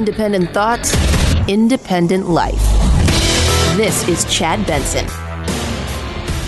Independent thoughts, independent life. This is Chad Benson.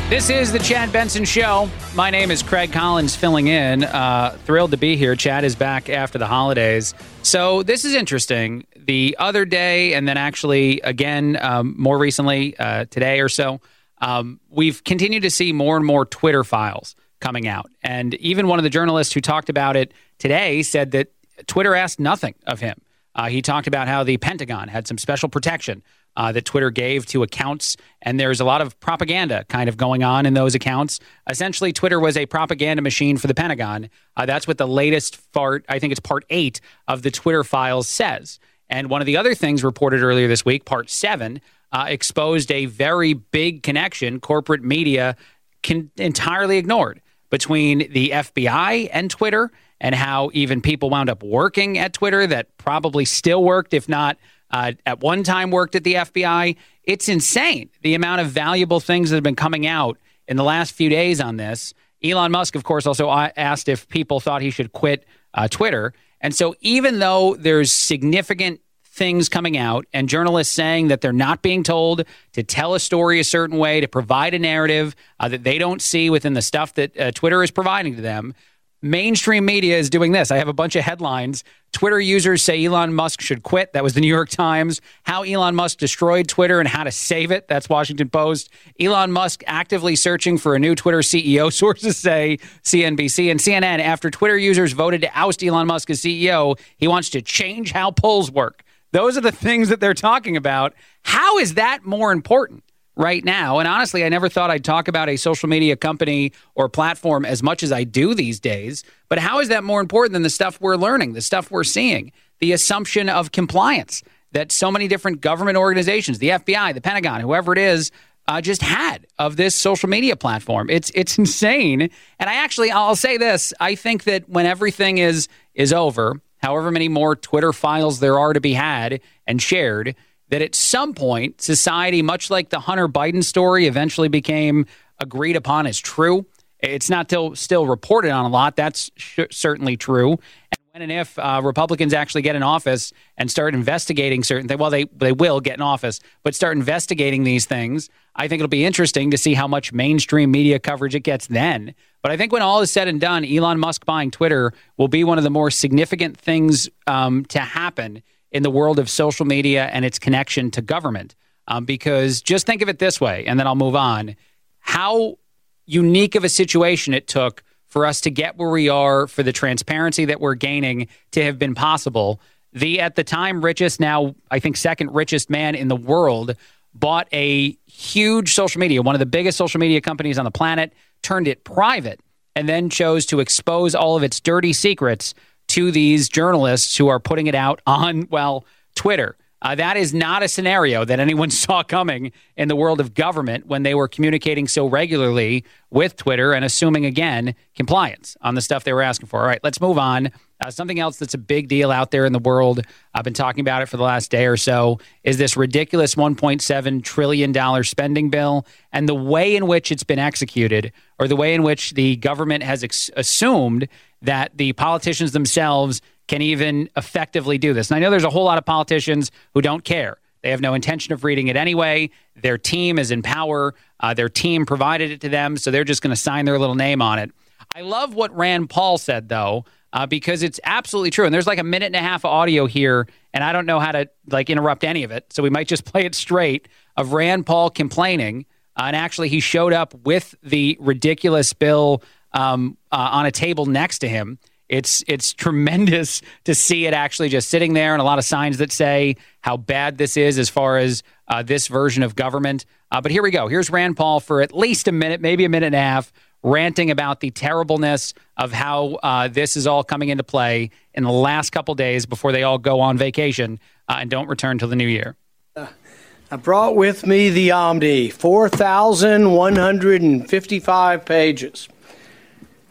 This is the Chad Benson Show. My name is Craig Collins, filling in. Uh, thrilled to be here. Chad is back after the holidays. So, this is interesting. The other day, and then actually again um, more recently, uh, today or so, um, we've continued to see more and more Twitter files coming out. And even one of the journalists who talked about it today said that Twitter asked nothing of him. Uh, he talked about how the Pentagon had some special protection uh, that Twitter gave to accounts, and there's a lot of propaganda kind of going on in those accounts. Essentially, Twitter was a propaganda machine for the Pentagon. Uh, that's what the latest part, I think it's part eight of the Twitter files says. And one of the other things reported earlier this week, part seven, uh, exposed a very big connection corporate media can entirely ignored between the FBI and Twitter and how even people wound up working at Twitter that probably still worked, if not uh, at one time worked at the FBI. It's insane the amount of valuable things that have been coming out in the last few days on this. Elon Musk, of course, also asked if people thought he should quit uh, Twitter. And so, even though there's significant things coming out and journalists saying that they're not being told to tell a story a certain way, to provide a narrative uh, that they don't see within the stuff that uh, Twitter is providing to them, mainstream media is doing this. I have a bunch of headlines. Twitter users say Elon Musk should quit. That was the New York Times. How Elon Musk destroyed Twitter and how to save it. That's Washington Post. Elon Musk actively searching for a new Twitter CEO. Sources say CNBC and CNN. After Twitter users voted to oust Elon Musk as CEO, he wants to change how polls work. Those are the things that they're talking about. How is that more important? Right now. And honestly, I never thought I'd talk about a social media company or platform as much as I do these days. But how is that more important than the stuff we're learning, the stuff we're seeing, the assumption of compliance that so many different government organizations, the FBI, the Pentagon, whoever it is, uh, just had of this social media platform. It's it's insane. And I actually I'll say this: I think that when everything is is over, however many more Twitter files there are to be had and shared, that at some point, society, much like the Hunter Biden story, eventually became agreed upon as true. It's not till, still reported on a lot. That's sh- certainly true. And when and if uh, Republicans actually get in office and start investigating certain things, well, they they will get in office, but start investigating these things. I think it'll be interesting to see how much mainstream media coverage it gets then. But I think when all is said and done, Elon Musk buying Twitter will be one of the more significant things um, to happen in the world of social media and its connection to government. Um, because just think of it this way, and then I'll move on. How unique of a situation it took for us to get where we are, for the transparency that we're gaining to have been possible. The at the time richest, now I think second richest man in the world, bought a huge social media, one of the biggest social media companies on the planet, turned it private, and then chose to expose all of its dirty secrets to these journalists who are putting it out on, well, Twitter. Uh, that is not a scenario that anyone saw coming in the world of government when they were communicating so regularly with Twitter and assuming, again, compliance on the stuff they were asking for. All right, let's move on. Uh, something else that's a big deal out there in the world, I've been talking about it for the last day or so, is this ridiculous $1.7 trillion spending bill and the way in which it's been executed, or the way in which the government has ex- assumed that the politicians themselves can even effectively do this. And I know there's a whole lot of politicians who don't care. They have no intention of reading it anyway. Their team is in power. Uh, their team provided it to them, so they're just going to sign their little name on it. I love what Rand Paul said, though, uh, because it's absolutely true. And there's like a minute and a half of audio here, and I don't know how to like interrupt any of it, so we might just play it straight of Rand Paul complaining. Uh, and actually, he showed up with the ridiculous bill um, uh, on a table next to him. It's it's tremendous to see it actually just sitting there, and a lot of signs that say how bad this is as far as uh, this version of government. Uh, but here we go. Here's Rand Paul for at least a minute, maybe a minute and a half, ranting about the terribleness of how uh, this is all coming into play in the last couple days before they all go on vacation uh, and don't return till the new year. I brought with me the Omni, 4,155 pages.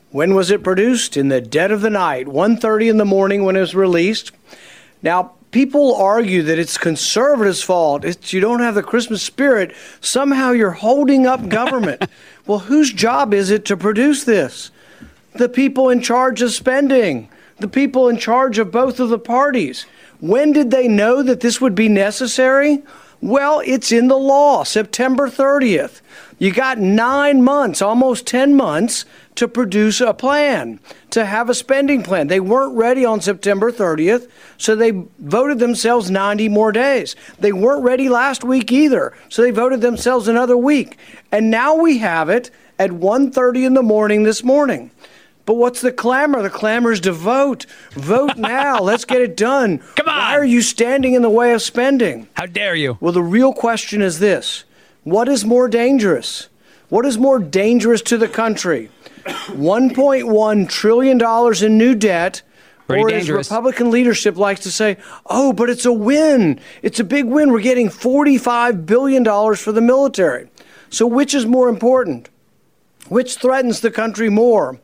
When was it produced? In the dead of the night, 1:30 in the morning when it was released. Now, people argue that it's conservatives' fault. It's you don't have the Christmas spirit. Somehow you're holding up government. well, whose job is it to produce this? The people in charge of spending. The people in charge of both of the parties. When did they know that this would be necessary? Well, it's in the law, September 30th. You got nine months, almost 10 months, to produce a plan, to have a spending plan. They weren't ready on September 30th, so they voted themselves 90 more days. They weren't ready last week either, so they voted themselves another week. And now we have it at 1:30 in the morning this morning. But what's the clamor? The clamor is to vote. Vote now. Let's get it done. Come on. Why are you standing in the way of spending? How dare you? Well, the real question is this what is more dangerous? What is more dangerous to the country? $1.1 trillion in new debt. Pretty or dangerous. as Republican leadership likes to say, oh, but it's a win. It's a big win. We're getting $45 billion for the military. So, which is more important? Which threatens the country more?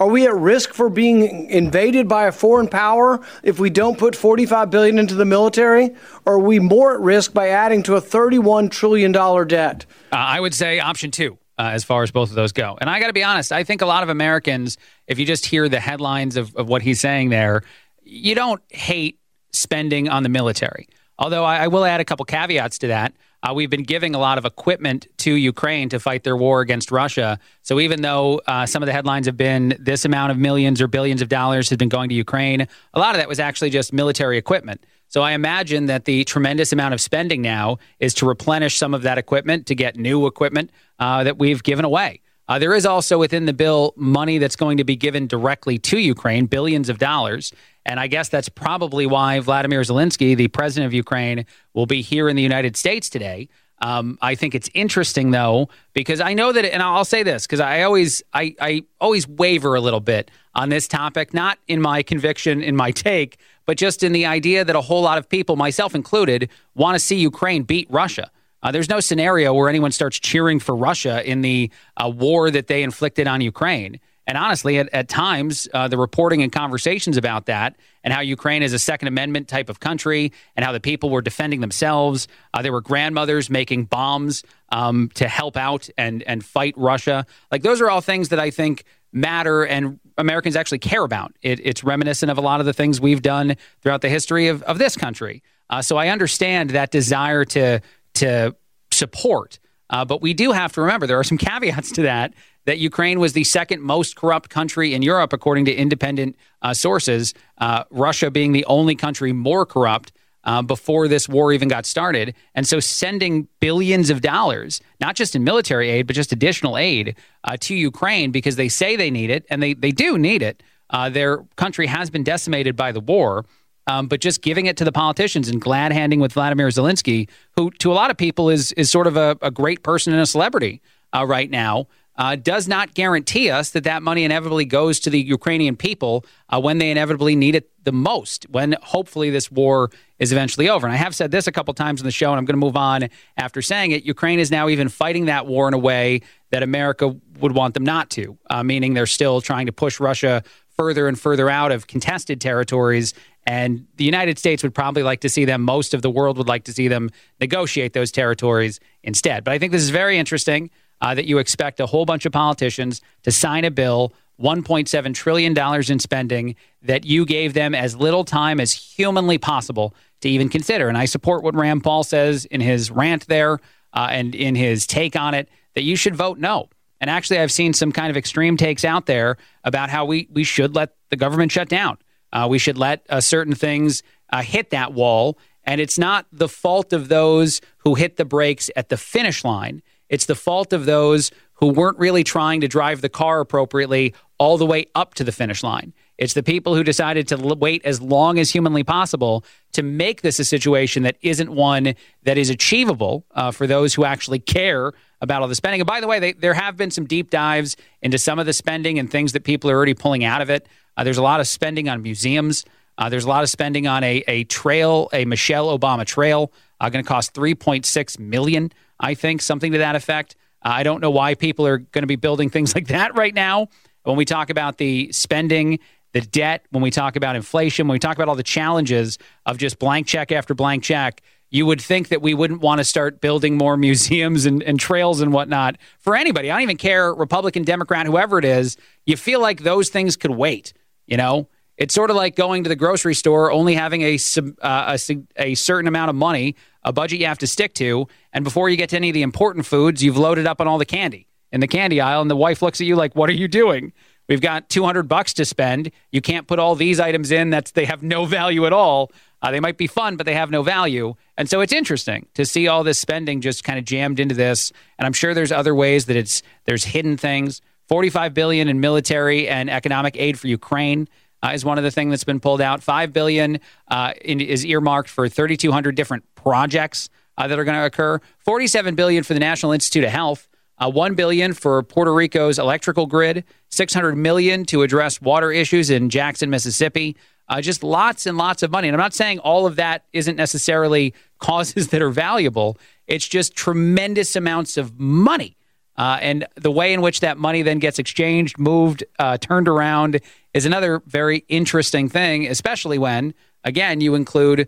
Are we at risk for being invaded by a foreign power if we don't put 45 billion into the military? Or are we more at risk by adding to a 31 trillion dollar debt? Uh, I would say option two. Uh, as far as both of those go. And I got to be honest, I think a lot of Americans, if you just hear the headlines of, of what he's saying there, you don't hate spending on the military. Although I, I will add a couple caveats to that. Uh, we've been giving a lot of equipment to Ukraine to fight their war against Russia. So even though uh, some of the headlines have been this amount of millions or billions of dollars has been going to Ukraine, a lot of that was actually just military equipment. So I imagine that the tremendous amount of spending now is to replenish some of that equipment to get new equipment uh, that we've given away. Uh, there is also within the bill money that's going to be given directly to Ukraine, billions of dollars. And I guess that's probably why Vladimir Zelensky, the president of Ukraine, will be here in the United States today. Um, I think it's interesting though because I know that, and I'll say this because I always, I, I always waver a little bit on this topic, not in my conviction, in my take, but just in the idea that a whole lot of people, myself included, want to see Ukraine beat Russia. Uh, there's no scenario where anyone starts cheering for Russia in the uh, war that they inflicted on Ukraine. And honestly, at, at times, uh, the reporting and conversations about that and how Ukraine is a Second Amendment type of country and how the people were defending themselves. Uh, there were grandmothers making bombs um, to help out and, and fight Russia. Like, those are all things that I think matter and Americans actually care about. It, it's reminiscent of a lot of the things we've done throughout the history of, of this country. Uh, so I understand that desire to, to support. Uh, but we do have to remember there are some caveats to that that Ukraine was the second most corrupt country in Europe, according to independent uh, sources, uh, Russia being the only country more corrupt. Uh, before this war even got started. And so sending billions of dollars, not just in military aid, but just additional aid uh, to Ukraine because they say they need it, and they, they do need it. Uh, their country has been decimated by the war. Um, but just giving it to the politicians and glad handing with Vladimir Zelensky, who to a lot of people is is sort of a, a great person and a celebrity uh, right now, uh, does not guarantee us that that money inevitably goes to the Ukrainian people uh, when they inevitably need it the most, when hopefully this war is eventually over. And I have said this a couple times in the show, and I'm going to move on after saying it. Ukraine is now even fighting that war in a way that America would want them not to, uh, meaning they're still trying to push Russia further and further out of contested territories. And the United States would probably like to see them, most of the world would like to see them negotiate those territories instead. But I think this is very interesting uh, that you expect a whole bunch of politicians to sign a bill, $1.7 trillion in spending, that you gave them as little time as humanly possible to even consider. And I support what Rand Paul says in his rant there uh, and in his take on it that you should vote no. And actually, I've seen some kind of extreme takes out there about how we, we should let the government shut down. Uh, we should let uh, certain things uh, hit that wall. And it's not the fault of those who hit the brakes at the finish line. It's the fault of those who weren't really trying to drive the car appropriately all the way up to the finish line. It's the people who decided to wait as long as humanly possible to make this a situation that isn't one that is achievable uh, for those who actually care about all the spending. And by the way, they, there have been some deep dives into some of the spending and things that people are already pulling out of it. Uh, there's a lot of spending on museums. Uh, there's a lot of spending on a, a trail, a Michelle Obama trail, uh, going to cost 3.6 million. I think something to that effect. I don't know why people are going to be building things like that right now. When we talk about the spending, the debt, when we talk about inflation, when we talk about all the challenges of just blank check after blank check, you would think that we wouldn't want to start building more museums and, and trails and whatnot for anybody. I don't even care, Republican, Democrat, whoever it is. You feel like those things could wait. You know, It's sort of like going to the grocery store, only having a, uh, a, a certain amount of money, a budget you have to stick to. And before you get to any of the important foods, you've loaded up on all the candy in the candy aisle. And the wife looks at you like, What are you doing? We've got 200 bucks to spend. You can't put all these items in. That's they have no value at all. Uh, they might be fun, but they have no value. And so it's interesting to see all this spending just kind of jammed into this. And I'm sure there's other ways that it's there's hidden things. 45 billion in military and economic aid for Ukraine uh, is one of the things that's been pulled out. Five billion uh, in, is earmarked for 3,200 different projects uh, that are going to occur. 47 billion for the National Institute of Health. Uh, one billion for Puerto Rico's electrical grid, 600 million to address water issues in Jackson, Mississippi. Uh, just lots and lots of money. And I'm not saying all of that isn't necessarily causes that are valuable. It's just tremendous amounts of money. Uh, and the way in which that money then gets exchanged, moved, uh, turned around is another very interesting thing, especially when, again, you include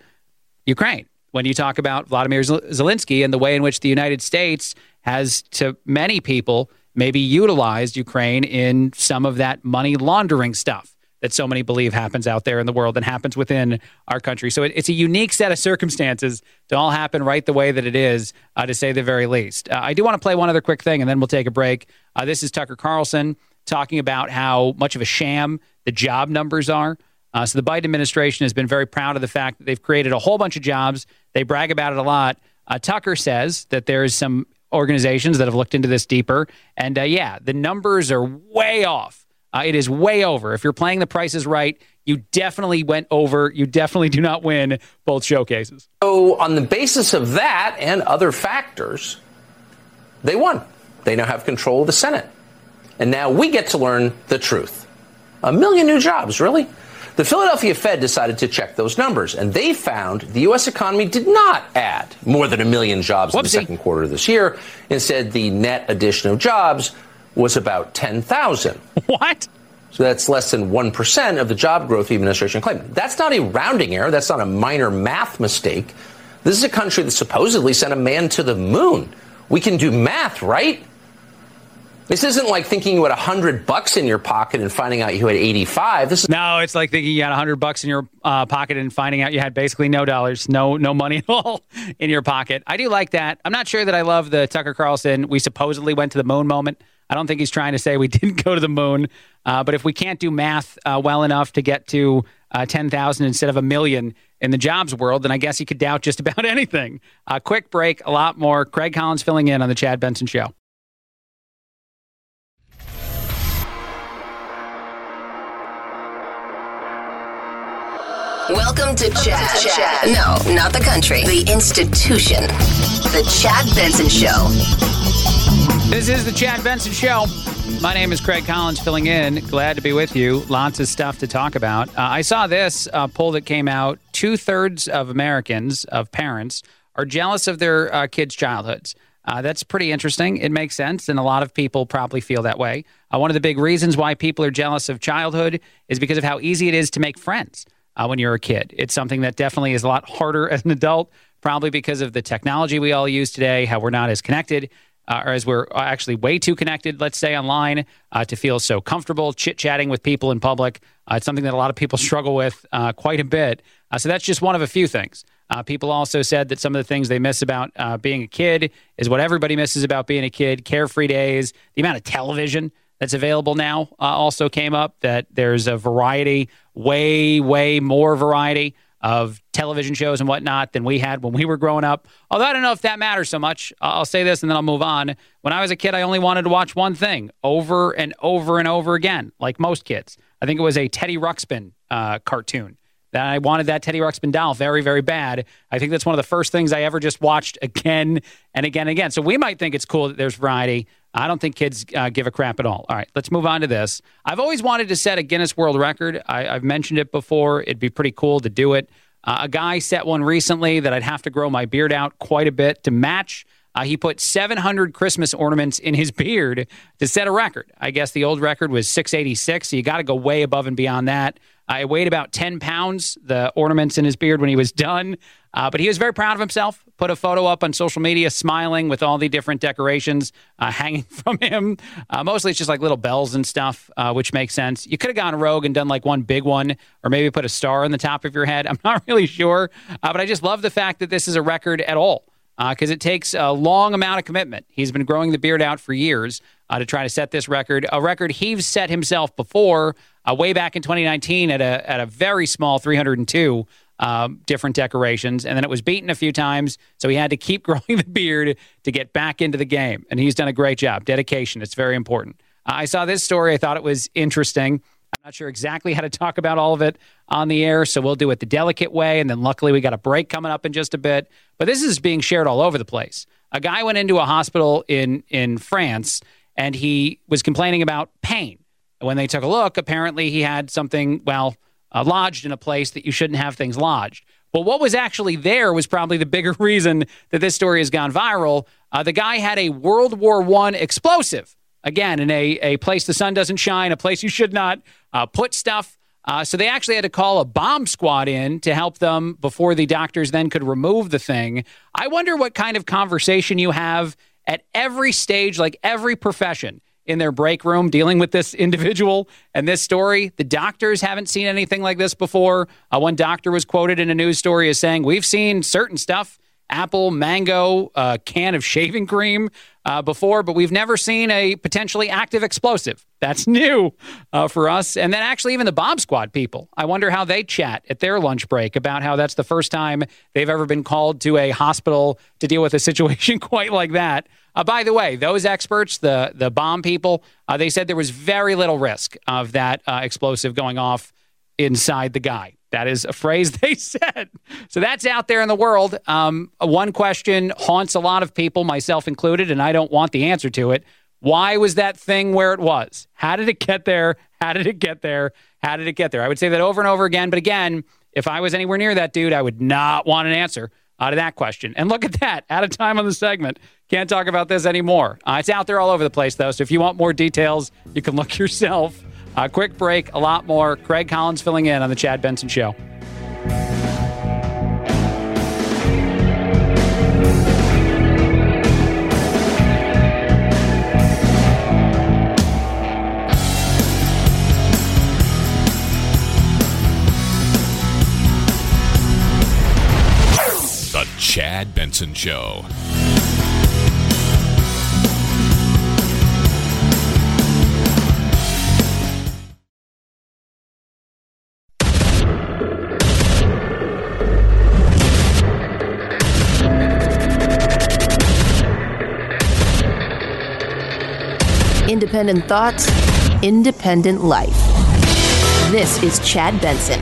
Ukraine. When you talk about Vladimir Zelensky and the way in which the United States has, to many people, maybe utilized Ukraine in some of that money laundering stuff that so many believe happens out there in the world and happens within our country. So it, it's a unique set of circumstances to all happen right the way that it is, uh, to say the very least. Uh, I do want to play one other quick thing, and then we'll take a break. Uh, this is Tucker Carlson talking about how much of a sham the job numbers are. Uh, so the Biden administration has been very proud of the fact that they've created a whole bunch of jobs. They brag about it a lot. Uh, Tucker says that there's some organizations that have looked into this deeper, and uh, yeah, the numbers are way off. Uh, it is way over. If you're playing the prices right, you definitely went over. You definitely do not win both showcases. So, on the basis of that and other factors, they won. They now have control of the Senate. And now we get to learn the truth. A million new jobs, really? The Philadelphia Fed decided to check those numbers, and they found the U.S. economy did not add more than a million jobs Whoopsie. in the second quarter of this year. Instead, the net addition of jobs was about 10,000. What? So that's less than 1% of the job growth the administration claimed. That's not a rounding error. That's not a minor math mistake. This is a country that supposedly sent a man to the moon. We can do math, right? This isn't like thinking you had 100 bucks in your pocket and finding out you had 85. This is No, it's like thinking you had 100 bucks in your uh, pocket and finding out you had basically no dollars, no no money at all in your pocket. I do like that. I'm not sure that I love the Tucker Carlson we supposedly went to the moon moment. I don't think he's trying to say we didn't go to the moon. Uh, but if we can't do math uh, well enough to get to uh, 10,000 instead of a million in the jobs world, then I guess he could doubt just about anything. A quick break, a lot more. Craig Collins filling in on the Chad Benson Show. Welcome to Chad. Chad. No, not the country, the institution. The Chad Benson Show. This is the Chad Benson Show. My name is Craig Collins, filling in. Glad to be with you. Lots of stuff to talk about. Uh, I saw this uh, poll that came out. Two thirds of Americans, of parents, are jealous of their uh, kids' childhoods. Uh, that's pretty interesting. It makes sense, and a lot of people probably feel that way. Uh, one of the big reasons why people are jealous of childhood is because of how easy it is to make friends uh, when you're a kid. It's something that definitely is a lot harder as an adult, probably because of the technology we all use today, how we're not as connected uh, or as we're actually way too connected, let's say online, uh, to feel so comfortable chit chatting with people in public. Uh, it's something that a lot of people struggle with uh, quite a bit. Uh, so that's just one of a few things. Uh, people also said that some of the things they miss about being a kid is what everybody misses about being a kid carefree days, the amount of television that's available now also came up, that there's a variety, way, way more variety of television shows and whatnot than we had when we were growing up. Although I don't know if that matters so much. I'll say this and then I'll move on. When I was a kid, I only wanted to watch one thing over and over and over again, like most kids. I think it was a Teddy Ruxpin uh, cartoon. That I wanted that Teddy Ruxpin very, very bad. I think that's one of the first things I ever just watched again and again and again. So we might think it's cool that there's variety. I don't think kids uh, give a crap at all. All right, let's move on to this. I've always wanted to set a Guinness World Record. I, have mentioned it before. It'd be pretty cool to do it. Uh, a guy set one recently that I'd have to grow my beard out quite a bit to match. Uh, he put 700 Christmas ornaments in his beard to set a record. I guess the old record was 686, so you got to go way above and beyond that. I weighed about 10 pounds, the ornaments in his beard when he was done. Uh, but he was very proud of himself. Put a photo up on social media, smiling with all the different decorations uh, hanging from him. Uh, mostly, it's just like little bells and stuff, uh, which makes sense. You could have gone rogue and done like one big one, or maybe put a star on the top of your head. I'm not really sure, uh, but I just love the fact that this is a record at all because uh, it takes a long amount of commitment. He's been growing the beard out for years uh, to try to set this record, a record he's set himself before, uh, way back in 2019 at a at a very small 302 um, different decorations, and then it was beaten a few times, so he had to keep growing the beard to get back into the game, and he's done a great job. Dedication, it's very important. I saw this story, I thought it was interesting. Not sure exactly how to talk about all of it on the air, so we'll do it the delicate way. And then luckily, we got a break coming up in just a bit. But this is being shared all over the place. A guy went into a hospital in in France, and he was complaining about pain. And when they took a look, apparently he had something well uh, lodged in a place that you shouldn't have things lodged. But what was actually there was probably the bigger reason that this story has gone viral. Uh, the guy had a World War One explosive again in a, a place the sun doesn't shine, a place you should not uh, put stuff. Uh, so they actually had to call a bomb squad in to help them before the doctors then could remove the thing. I wonder what kind of conversation you have at every stage, like every profession in their break room dealing with this individual and this story. The doctors haven't seen anything like this before. Uh, one doctor was quoted in a news story as saying, We've seen certain stuff apple, mango, uh, can of shaving cream uh, before, but we've never seen a potentially active explosive. That's new uh, for us. And then actually, even the Bomb Squad people, I wonder how they chat at their lunch break about how that's the first time they've ever been called to a hospital to deal with a situation quite like that. Uh, by the way, those experts, the the bomb people, uh, they said there was very little risk of that uh, explosive going off inside the guy. That is a phrase they said. So that's out there in the world. Um, one question haunts a lot of people, myself included, and I don't want the answer to it. Why was that thing where it was? How did it get there? How did it get there? How did it get there? I would say that over and over again. But again, if I was anywhere near that dude, I would not want an answer out of that question. And look at that, out of time on the segment. Can't talk about this anymore. Uh, it's out there all over the place, though. So if you want more details, you can look yourself. A quick break, a lot more. Craig Collins filling in on the Chad Benson Show. The Chad Benson Show. Independent thoughts, independent life. This is Chad Benson.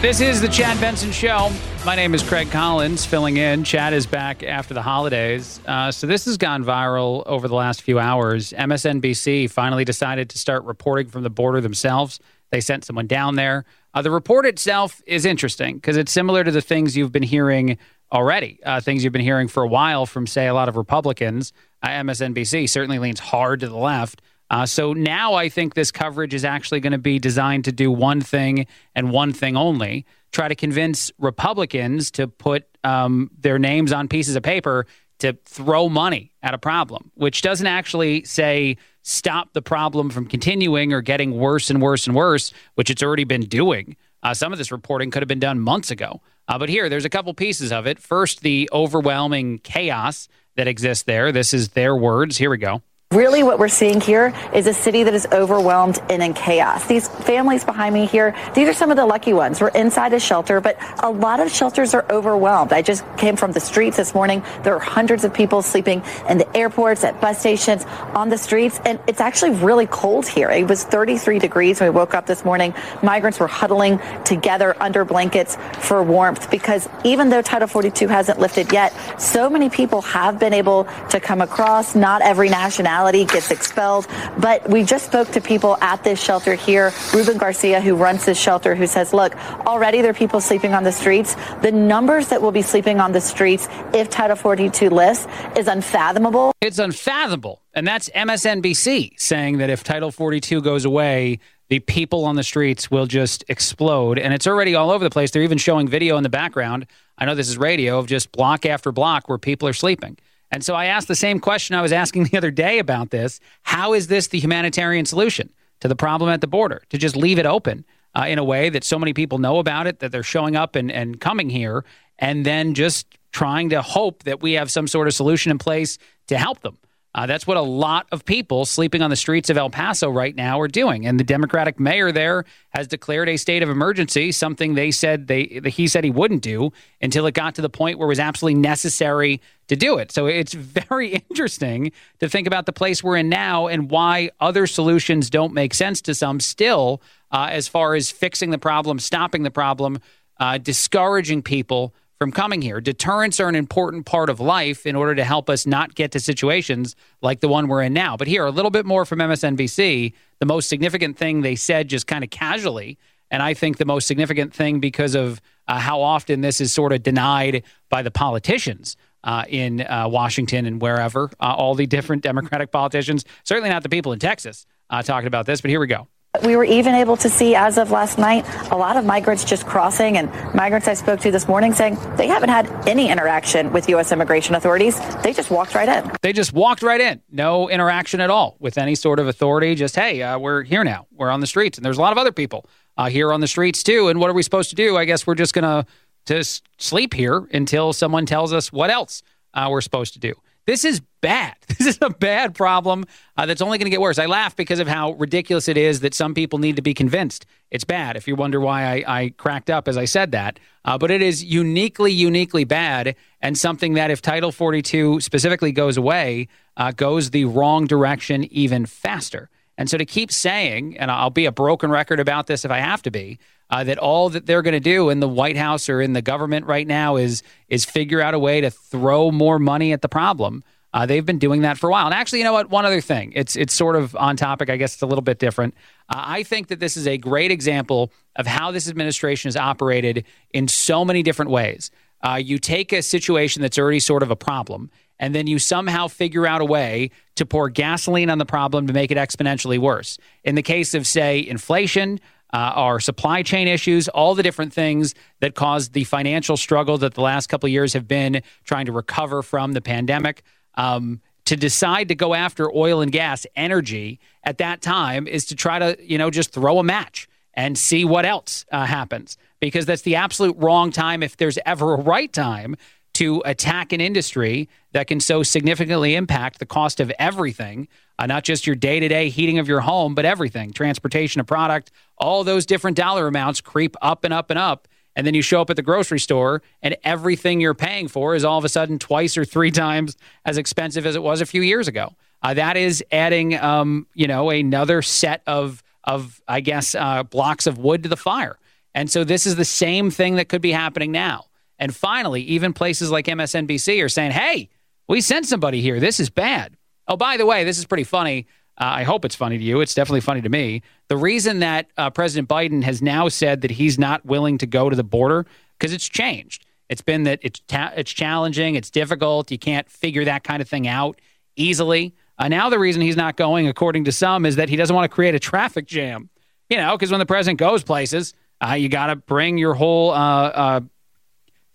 This is the Chad Benson Show. My name is Craig Collins, filling in. Chad is back after the holidays. Uh, so, this has gone viral over the last few hours. MSNBC finally decided to start reporting from the border themselves. They sent someone down there. Uh, the report itself is interesting because it's similar to the things you've been hearing already, uh, things you've been hearing for a while from, say, a lot of Republicans. Uh, MSNBC certainly leans hard to the left. Uh, so now I think this coverage is actually going to be designed to do one thing and one thing only try to convince Republicans to put um, their names on pieces of paper to throw money at a problem, which doesn't actually say stop the problem from continuing or getting worse and worse and worse, which it's already been doing. Uh, some of this reporting could have been done months ago. Uh, but here, there's a couple pieces of it. First, the overwhelming chaos that exists there. This is their words. Here we go. Really, what we're seeing here is a city that is overwhelmed and in chaos. These families behind me here, these are some of the lucky ones. We're inside a shelter, but a lot of shelters are overwhelmed. I just came from the streets this morning. There are hundreds of people sleeping in the airports, at bus stations, on the streets, and it's actually really cold here. It was 33 degrees when we woke up this morning. Migrants were huddling together under blankets for warmth because even though Title 42 hasn't lifted yet, so many people have been able to come across. Not every nationality gets expelled. But we just spoke to people at this shelter here. Ruben Garcia, who runs this shelter, who says, look, already there are people sleeping on the streets. The numbers that will be sleeping on the streets if Title 42 lifts is unfathomable. It's unfathomable. And that's MSNBC saying that if Title 42 goes away, the people on the streets will just explode. And it's already all over the place. They're even showing video in the background. I know this is radio of just block after block where people are sleeping. And so I asked the same question I was asking the other day about this. How is this the humanitarian solution to the problem at the border? To just leave it open uh, in a way that so many people know about it, that they're showing up and, and coming here, and then just trying to hope that we have some sort of solution in place to help them. Uh, that's what a lot of people sleeping on the streets of El Paso right now are doing. And the Democratic mayor there has declared a state of emergency, something they said they he said he wouldn't do until it got to the point where it was absolutely necessary to do it. So it's very interesting to think about the place we're in now and why other solutions don't make sense to some still, uh, as far as fixing the problem, stopping the problem, uh, discouraging people from coming here. Deterrents are an important part of life in order to help us not get to situations like the one we're in now. But here, a little bit more from MSNBC. The most significant thing they said just kind of casually, and I think the most significant thing because of uh, how often this is sort of denied by the politicians. Uh, in uh, Washington and wherever, uh, all the different Democratic politicians, certainly not the people in Texas, uh, talking about this, but here we go. We were even able to see, as of last night, a lot of migrants just crossing, and migrants I spoke to this morning saying they haven't had any interaction with U.S. immigration authorities. They just walked right in. They just walked right in. No interaction at all with any sort of authority. Just, hey, uh, we're here now. We're on the streets. And there's a lot of other people uh, here on the streets, too. And what are we supposed to do? I guess we're just going to just sleep here until someone tells us what else uh, we're supposed to do. This is bad. This is a bad problem uh, that's only going to get worse. I laugh because of how ridiculous it is that some people need to be convinced it's bad. If you wonder why I, I cracked up as I said that, uh, but it is uniquely, uniquely bad, and something that if Title 42 specifically goes away, uh, goes the wrong direction even faster. And so to keep saying, and I'll be a broken record about this if I have to be, uh, that all that they're going to do in the White House or in the government right now is is figure out a way to throw more money at the problem. Uh, they've been doing that for a while. And actually, you know what? One other thing. It's it's sort of on topic. I guess it's a little bit different. Uh, I think that this is a great example of how this administration has operated in so many different ways. Uh, you take a situation that's already sort of a problem, and then you somehow figure out a way to pour gasoline on the problem to make it exponentially worse. In the case of, say, inflation, uh, our supply chain issues, all the different things that caused the financial struggle that the last couple of years have been trying to recover from the pandemic. Um, to decide to go after oil and gas energy at that time is to try to, you know, just throw a match and see what else uh, happens because that's the absolute wrong time if there's ever a right time to attack an industry that can so significantly impact the cost of everything, uh, not just your day to day heating of your home, but everything transportation of product, all those different dollar amounts creep up and up and up. And then you show up at the grocery store and everything you're paying for is all of a sudden twice or three times as expensive as it was a few years ago. Uh, that is adding, um, you know, another set of, of I guess, uh, blocks of wood to the fire. And so this is the same thing that could be happening now. And finally, even places like MSNBC are saying, hey, we sent somebody here. This is bad. Oh, by the way, this is pretty funny. Uh, I hope it's funny to you. It's definitely funny to me. The reason that uh, President Biden has now said that he's not willing to go to the border because it's changed. It's been that it's ta- it's challenging, it's difficult. You can't figure that kind of thing out easily. Uh, now the reason he's not going, according to some, is that he doesn't want to create a traffic jam. You know, because when the president goes places, uh, you got to bring your whole uh, uh,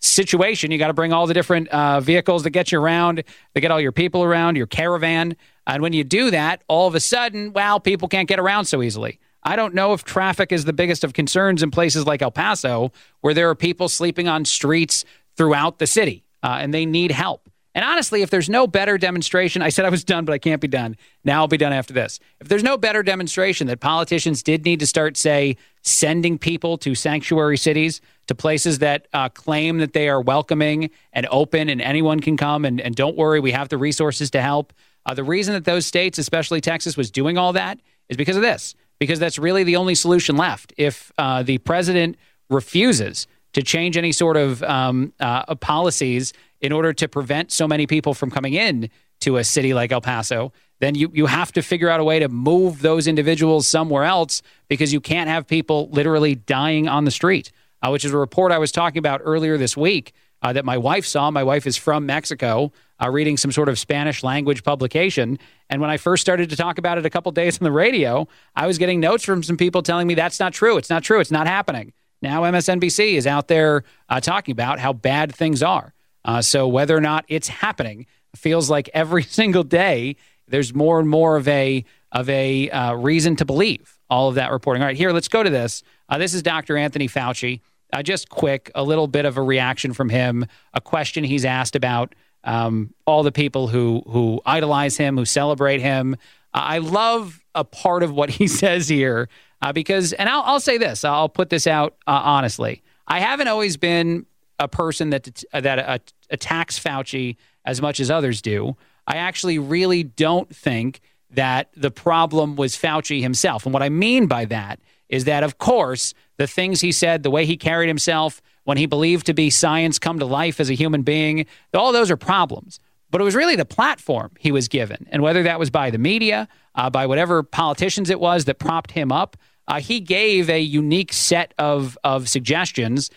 situation. You got to bring all the different uh, vehicles that get you around, that get all your people around, your caravan. And when you do that, all of a sudden, well, people can't get around so easily. I don't know if traffic is the biggest of concerns in places like El Paso, where there are people sleeping on streets throughout the city uh, and they need help. And honestly, if there's no better demonstration, I said I was done, but I can't be done. Now I'll be done after this. If there's no better demonstration that politicians did need to start, say, sending people to sanctuary cities, to places that uh, claim that they are welcoming and open and anyone can come, and, and don't worry, we have the resources to help. Uh, the reason that those states, especially Texas, was doing all that is because of this, because that's really the only solution left. If uh, the president refuses to change any sort of um, uh, policies in order to prevent so many people from coming in to a city like El Paso, then you, you have to figure out a way to move those individuals somewhere else because you can't have people literally dying on the street, uh, which is a report I was talking about earlier this week uh, that my wife saw. My wife is from Mexico, uh, reading some sort of Spanish language publication. And when I first started to talk about it a couple days on the radio, I was getting notes from some people telling me that's not true. It's not true. It's not happening. Now MSNBC is out there uh, talking about how bad things are. Uh, so whether or not it's happening feels like every single day there's more and more of a of a uh, reason to believe all of that reporting. All right, here let's go to this. Uh, this is Dr. Anthony Fauci. Uh, just quick, a little bit of a reaction from him. A question he's asked about um, all the people who who idolize him, who celebrate him. I love a part of what he says here uh, because, and I'll, I'll, say this. I'll put this out uh, honestly. I haven't always been a person that that uh, attacks Fauci as much as others do. I actually really don't think that the problem was Fauci himself. And what I mean by that is that, of course, the things he said, the way he carried himself, when he believed to be science come to life as a human being, all those are problems. But it was really the platform he was given. And whether that was by the media, uh, by whatever politicians it was that propped him up, uh, he gave a unique set of, of suggestions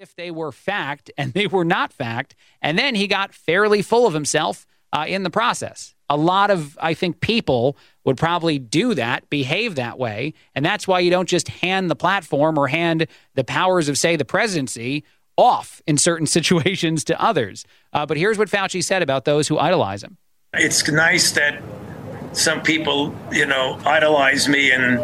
if they were fact, and they were not fact. And then he got fairly full of himself uh, in the process. A lot of, I think, people would probably do that, behave that way. And that's why you don't just hand the platform or hand the powers of, say, the presidency off in certain situations to others. Uh, but here's what Fauci said about those who idolize him. It's nice that some people, you know, idolize me and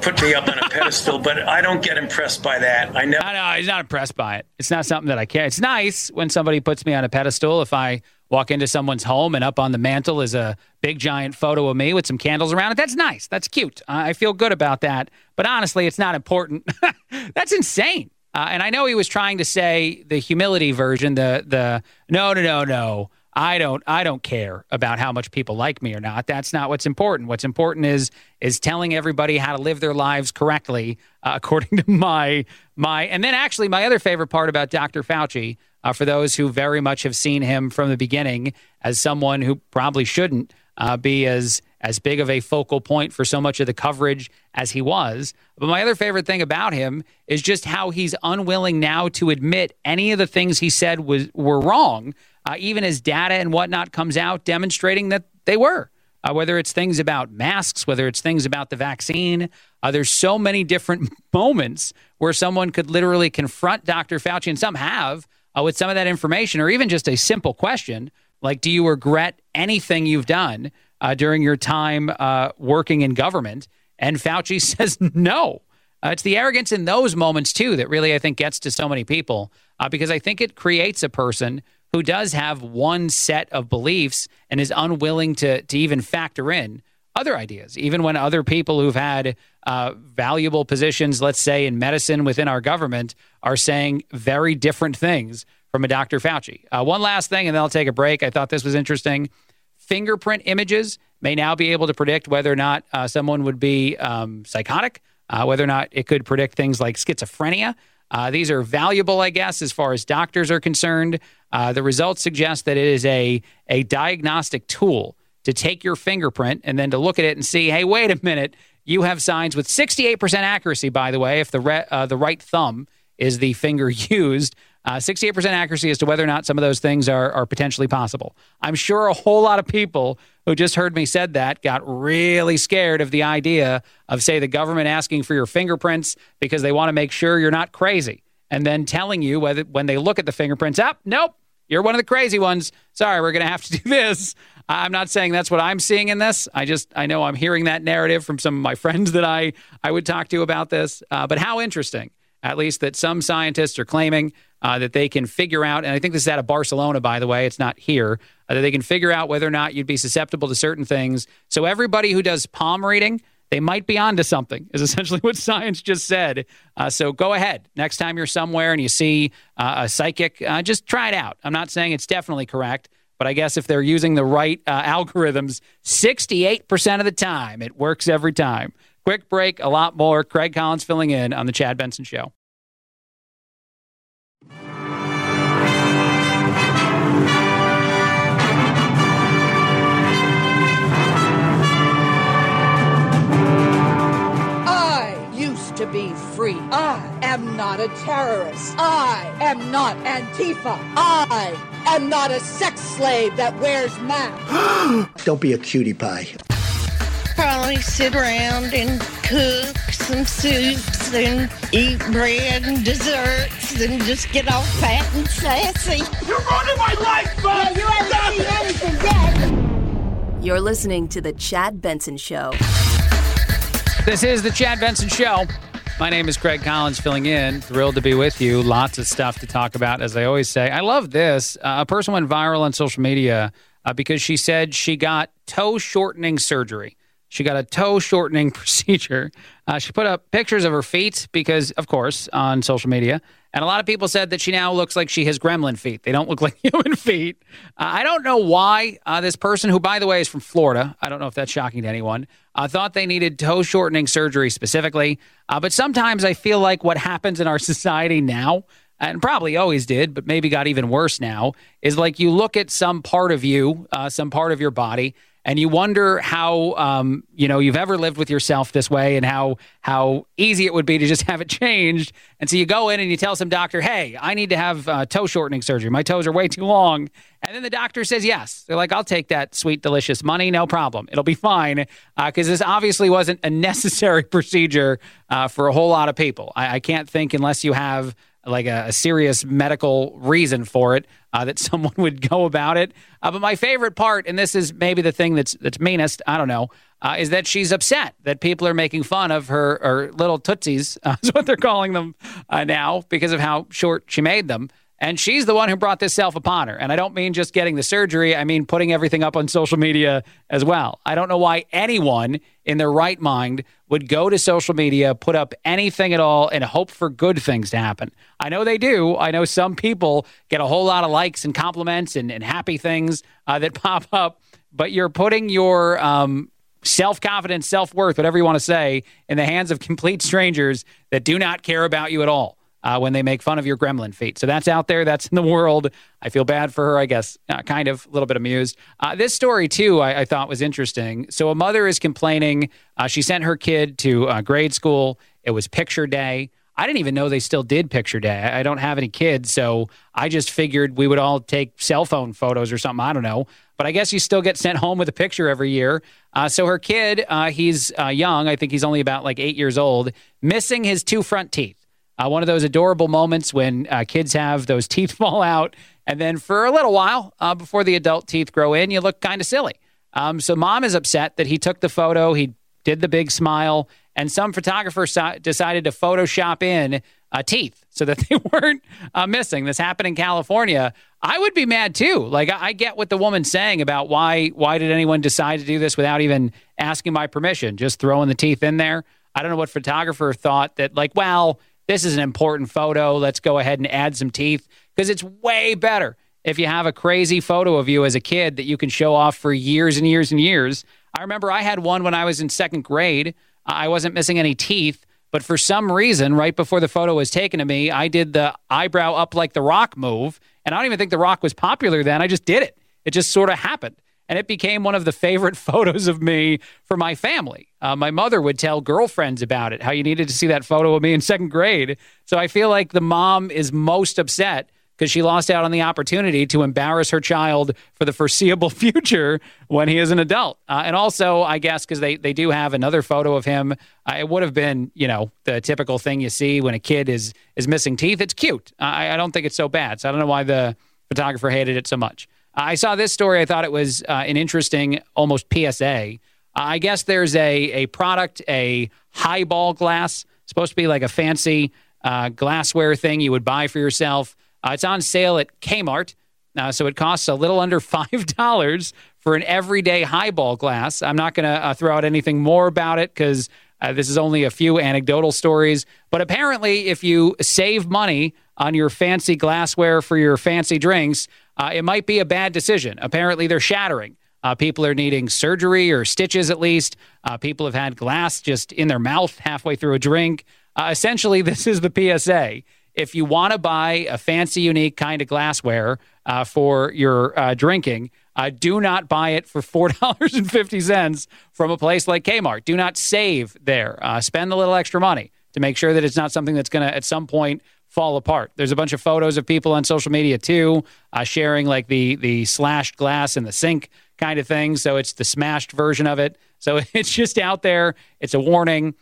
put me up on a pedestal, but I don't get impressed by that. I no, he's not impressed by it. It's not something that I care. It's nice when somebody puts me on a pedestal. If I walk into someone's home and up on the mantle is a big giant photo of me with some candles around it, that's nice. That's cute. I feel good about that. But honestly, it's not important. that's insane. Uh, and I know he was trying to say the humility version, the the no, no, no, no. I don't I don't care about how much people like me or not. That's not what's important. What's important is is telling everybody how to live their lives correctly uh, according to my my and then actually my other favorite part about Dr. Fauci uh, for those who very much have seen him from the beginning as someone who probably shouldn't uh, be as as big of a focal point for so much of the coverage as he was. But my other favorite thing about him is just how he's unwilling now to admit any of the things he said was were wrong uh, even as data and whatnot comes out demonstrating that they were. Uh, whether it's things about masks, whether it's things about the vaccine, uh, there's so many different moments where someone could literally confront Dr. Fauci, and some have, uh, with some of that information, or even just a simple question like, Do you regret anything you've done uh, during your time uh, working in government? And Fauci says no. Uh, it's the arrogance in those moments, too, that really, I think, gets to so many people because I think it creates a person who does have one set of beliefs and is unwilling to, to even factor in other ideas, even when other people who've had uh, valuable positions, let's say in medicine within our government, are saying very different things from a Dr. Fauci. Uh, one last thing, and then I'll take a break. I thought this was interesting. Fingerprint images may now be able to predict whether or not uh, someone would be um, psychotic, uh, whether or not it could predict things like schizophrenia. Uh, these are valuable, I guess, as far as doctors are concerned. Uh, the results suggest that it is a, a diagnostic tool to take your fingerprint and then to look at it and see, hey, wait a minute, you have signs with 68% accuracy, by the way, if the, re- uh, the right thumb is the finger used. Uh, 68% accuracy as to whether or not some of those things are, are potentially possible. I'm sure a whole lot of people who just heard me said that got really scared of the idea of, say, the government asking for your fingerprints because they want to make sure you're not crazy and then telling you whether when they look at the fingerprints, up, oh, nope, you're one of the crazy ones. Sorry, we're going to have to do this. I'm not saying that's what I'm seeing in this. I just I know I'm hearing that narrative from some of my friends that I I would talk to about this. Uh, but how interesting, at least that some scientists are claiming uh, that they can figure out, and I think this is out of Barcelona, by the way, it's not here, uh, that they can figure out whether or not you'd be susceptible to certain things. So everybody who does palm reading, they might be onto something, is essentially what science just said. Uh, so go ahead. Next time you're somewhere and you see uh, a psychic, uh, just try it out. I'm not saying it's definitely correct, but I guess if they're using the right uh, algorithms, 68% of the time, it works every time. Quick break, a lot more. Craig Collins filling in on The Chad Benson Show. Free. I am not a terrorist. I am not Antifa. I am not a sex slave that wears masks. Don't be a cutie pie. Probably sit around and cook some soups and eat bread and desserts and just get all fat and sassy. You're ruining my life, man! Yeah, you haven't seen anything yet. You're listening to The Chad Benson Show. This is The Chad Benson Show. My name is Craig Collins, filling in. Thrilled to be with you. Lots of stuff to talk about, as I always say. I love this. Uh, a person went viral on social media uh, because she said she got toe shortening surgery. She got a toe shortening procedure. Uh, she put up pictures of her feet because, of course, on social media. And a lot of people said that she now looks like she has gremlin feet. They don't look like human feet. Uh, I don't know why uh, this person, who, by the way, is from Florida, I don't know if that's shocking to anyone, uh, thought they needed toe shortening surgery specifically. Uh, but sometimes I feel like what happens in our society now, and probably always did, but maybe got even worse now, is like you look at some part of you, uh, some part of your body, and you wonder how um, you know you've ever lived with yourself this way and how how easy it would be to just have it changed. And so you go in and you tell some doctor hey i need to have uh, toe shortening surgery. My toes are way too long. And then the doctor says yes. They're like i'll take that sweet delicious money no problem. It'll be fine. Because uh, this obviously wasn't a necessary procedure uh, for a whole lot of people. I, I can't think unless you have like a, a, serious medical reason for it uh, that someone would go about it. Uh, but my favorite part, and this is maybe the thing that's that's meanest, I don't know, uh, is that she's upset that people are making fun of her or little tootsies, is what they're calling them uh, now, because of how short she made them. And she's the one who brought this self upon her. And I don't mean just getting the surgery, I mean putting everything up on social media as well. I don't know why anyone in their right mind would go to social media, put up anything at all, and hope for good things to happen. I know they do. I know some people get a whole lot of likes and compliments and, and happy things uh, that pop up, but you're putting your um, self confidence, self worth, whatever you want to say, in the hands of complete strangers that do not care about you at all uh, when they make fun of your gremlin feet. So that's out there. That's in the world. I feel bad for her, I guess, uh, kind of, a little bit amused. Uh, this story, too, I, I, thought was interesting. So a mother is complaining. Uh, she sent her kid to uh, grade school. It was picture day. I didn't even know they still did picture day. I don't have any kids, so I just figured we would all take cell phone photos or something. I don't know. But I guess you still get sent home with a picture every year. Uh, so her kid, he's young. I think he's only about like eight years old, missing his two front teeth. Uh, one of those adorable moments when uh, kids have those teeth fall out. And then for a little while uh, before the adult teeth grow in, you look kind of silly. Um, so mom is upset that he took the photo, he did the big smile, and some photographer so- decided to Photoshop in uh, teeth so that they weren't uh, missing. This happened in California. I would be mad too. Like I, I get what the woman's saying about why why did anyone decide to do this without even asking my permission, just throwing the teeth in there. I don't know what photographer thought that like, well, this is an important photo. Let's go ahead and add some teeth because it's way better if you have a crazy photo of you as a kid that you can show off for years and years and years. I remember I had one when I was in second grade. I wasn't missing any teeth, but for some reason, right before the photo was taken of me, I did the eyebrow up like the rock move. And I don't even think the rock was popular then. I just did it. It just sort of happened and it became one of the favorite photos of me for my family. Uh, my mother would tell girlfriends about it, how you needed to see that photo of me in second grade. So I feel like the mom is most upset because she lost out on the opportunity to embarrass her child for the foreseeable future when he is an adult. Uh, and also, I guess, because they, they do have another photo of him, uh, it would have been, you know, the typical thing you see when a kid is is missing teeth. It's cute. I, I don't think it's so bad. So I don't know why the photographer hated it so much. I saw this story. I thought it was uh, an interesting, almost PSA. I guess there's a a product, a highball glass, supposed to be like a fancy uh, glassware thing you would buy for yourself. Uh, it's on sale at Kmart, uh, so it costs a little under five dollars for an everyday highball glass. I'm not going to uh, throw out anything more about it because uh, this is only a few anecdotal stories. But apparently, if you save money on your fancy glassware for your fancy drinks, uh, it might be a bad decision. Apparently, they're shattering. Uh, people are needing surgery or stitches at least. Uh, people have had glass just in their mouth halfway through a drink. Uh, essentially, this is the PSA. If you want to buy a fancy, unique kind of glassware uh, for your uh, drinking, do not buy it for $4.50 from a place like Kmart. Do not save there. spend a little extra money to make sure that it's not something that's going to at some point fall apart. There's a bunch of photos of people on social media too, uh, sharing like the the slashed glass in the sink kind of thing. So it's the smashed version of it. So it's just out there. It's a warning.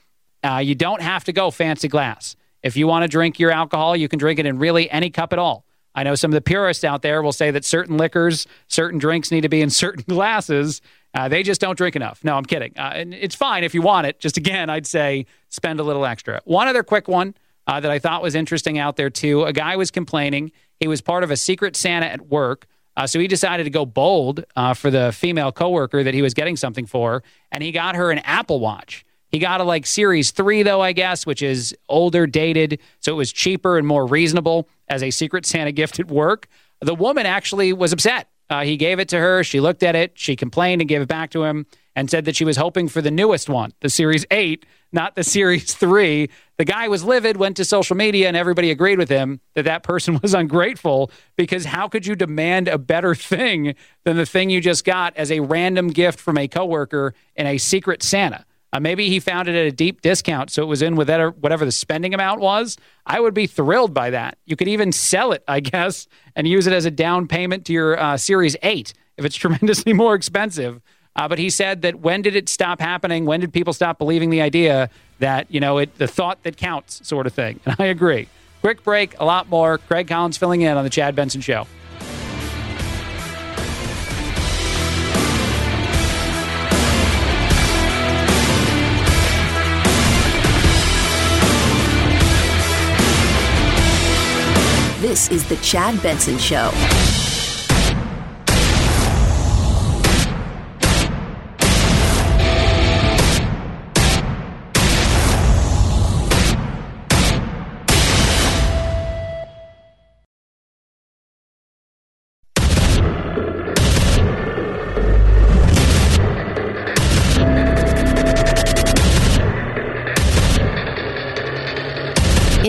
Uh, you don't have to go fancy glass. If you want to drink your alcohol, you can drink it in really any cup at all. I know some of the purists out there will say that certain liquors, certain drinks need to be in certain glasses. Uh, they just don't drink enough. No, I'm kidding. Uh, and it's fine if you want it. Just again, I'd say spend a little extra. One other quick one uh, that I thought was interesting out there too. A guy was complaining. He was part of a secret Santa at work. Uh, so he decided to go bold uh, for the female coworker that he was getting something for, and he got her an Apple Watch. He got a like Series 3, though, I guess, which is older, dated. So it was cheaper and more reasonable as a Secret Santa gift at work. The woman actually was upset. Uh, he gave it to her. She looked at it. She complained and gave it back to him and said that she was hoping for the newest one, the Series 8, not the Series 3. The guy was livid, went to social media, and everybody agreed with him that that person was ungrateful because how could you demand a better thing than the thing you just got as a random gift from a coworker in a Secret Santa? Uh, maybe he found it at a deep discount, so it was in with whatever the spending amount was. I would be thrilled by that. You could even sell it, I guess, and use it as a down payment to your uh, Series 8 if it's tremendously more expensive. Uh, but he said that when did it stop happening? When did people stop believing the idea that, you know, it, the thought that counts sort of thing? And I agree. Quick break, a lot more. Craig Collins filling in on The Chad Benson Show. This is The Chad Benson Show.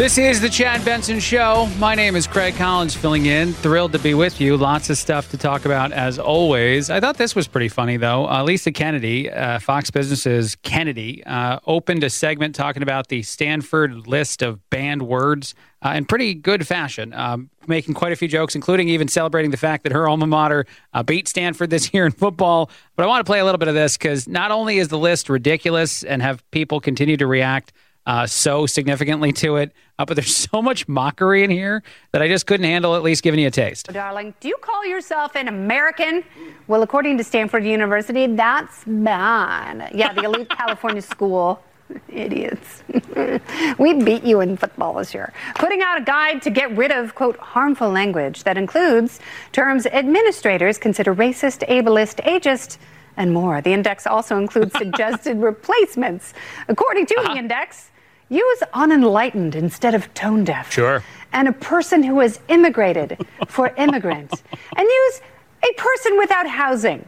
This is the Chad Benson Show. My name is Craig Collins, filling in. Thrilled to be with you. Lots of stuff to talk about as always. I thought this was pretty funny, though. Uh, Lisa Kennedy, uh, Fox Business's Kennedy, uh, opened a segment talking about the Stanford list of banned words uh, in pretty good fashion, um, making quite a few jokes, including even celebrating the fact that her alma mater uh, beat Stanford this year in football. But I want to play a little bit of this because not only is the list ridiculous and have people continue to react uh, so significantly to it. Uh, but there's so much mockery in here that I just couldn't handle at least giving you a taste. Darling, do you call yourself an American? Well, according to Stanford University, that's bad. Yeah, the elite California school. Idiots. we beat you in football this year. Putting out a guide to get rid of, quote, harmful language that includes terms administrators consider racist, ableist, ageist, and more. The index also includes suggested replacements. According to uh-huh. the index, Use unenlightened instead of tone deaf. Sure. And a person who has immigrated for immigrant. and use a person without housing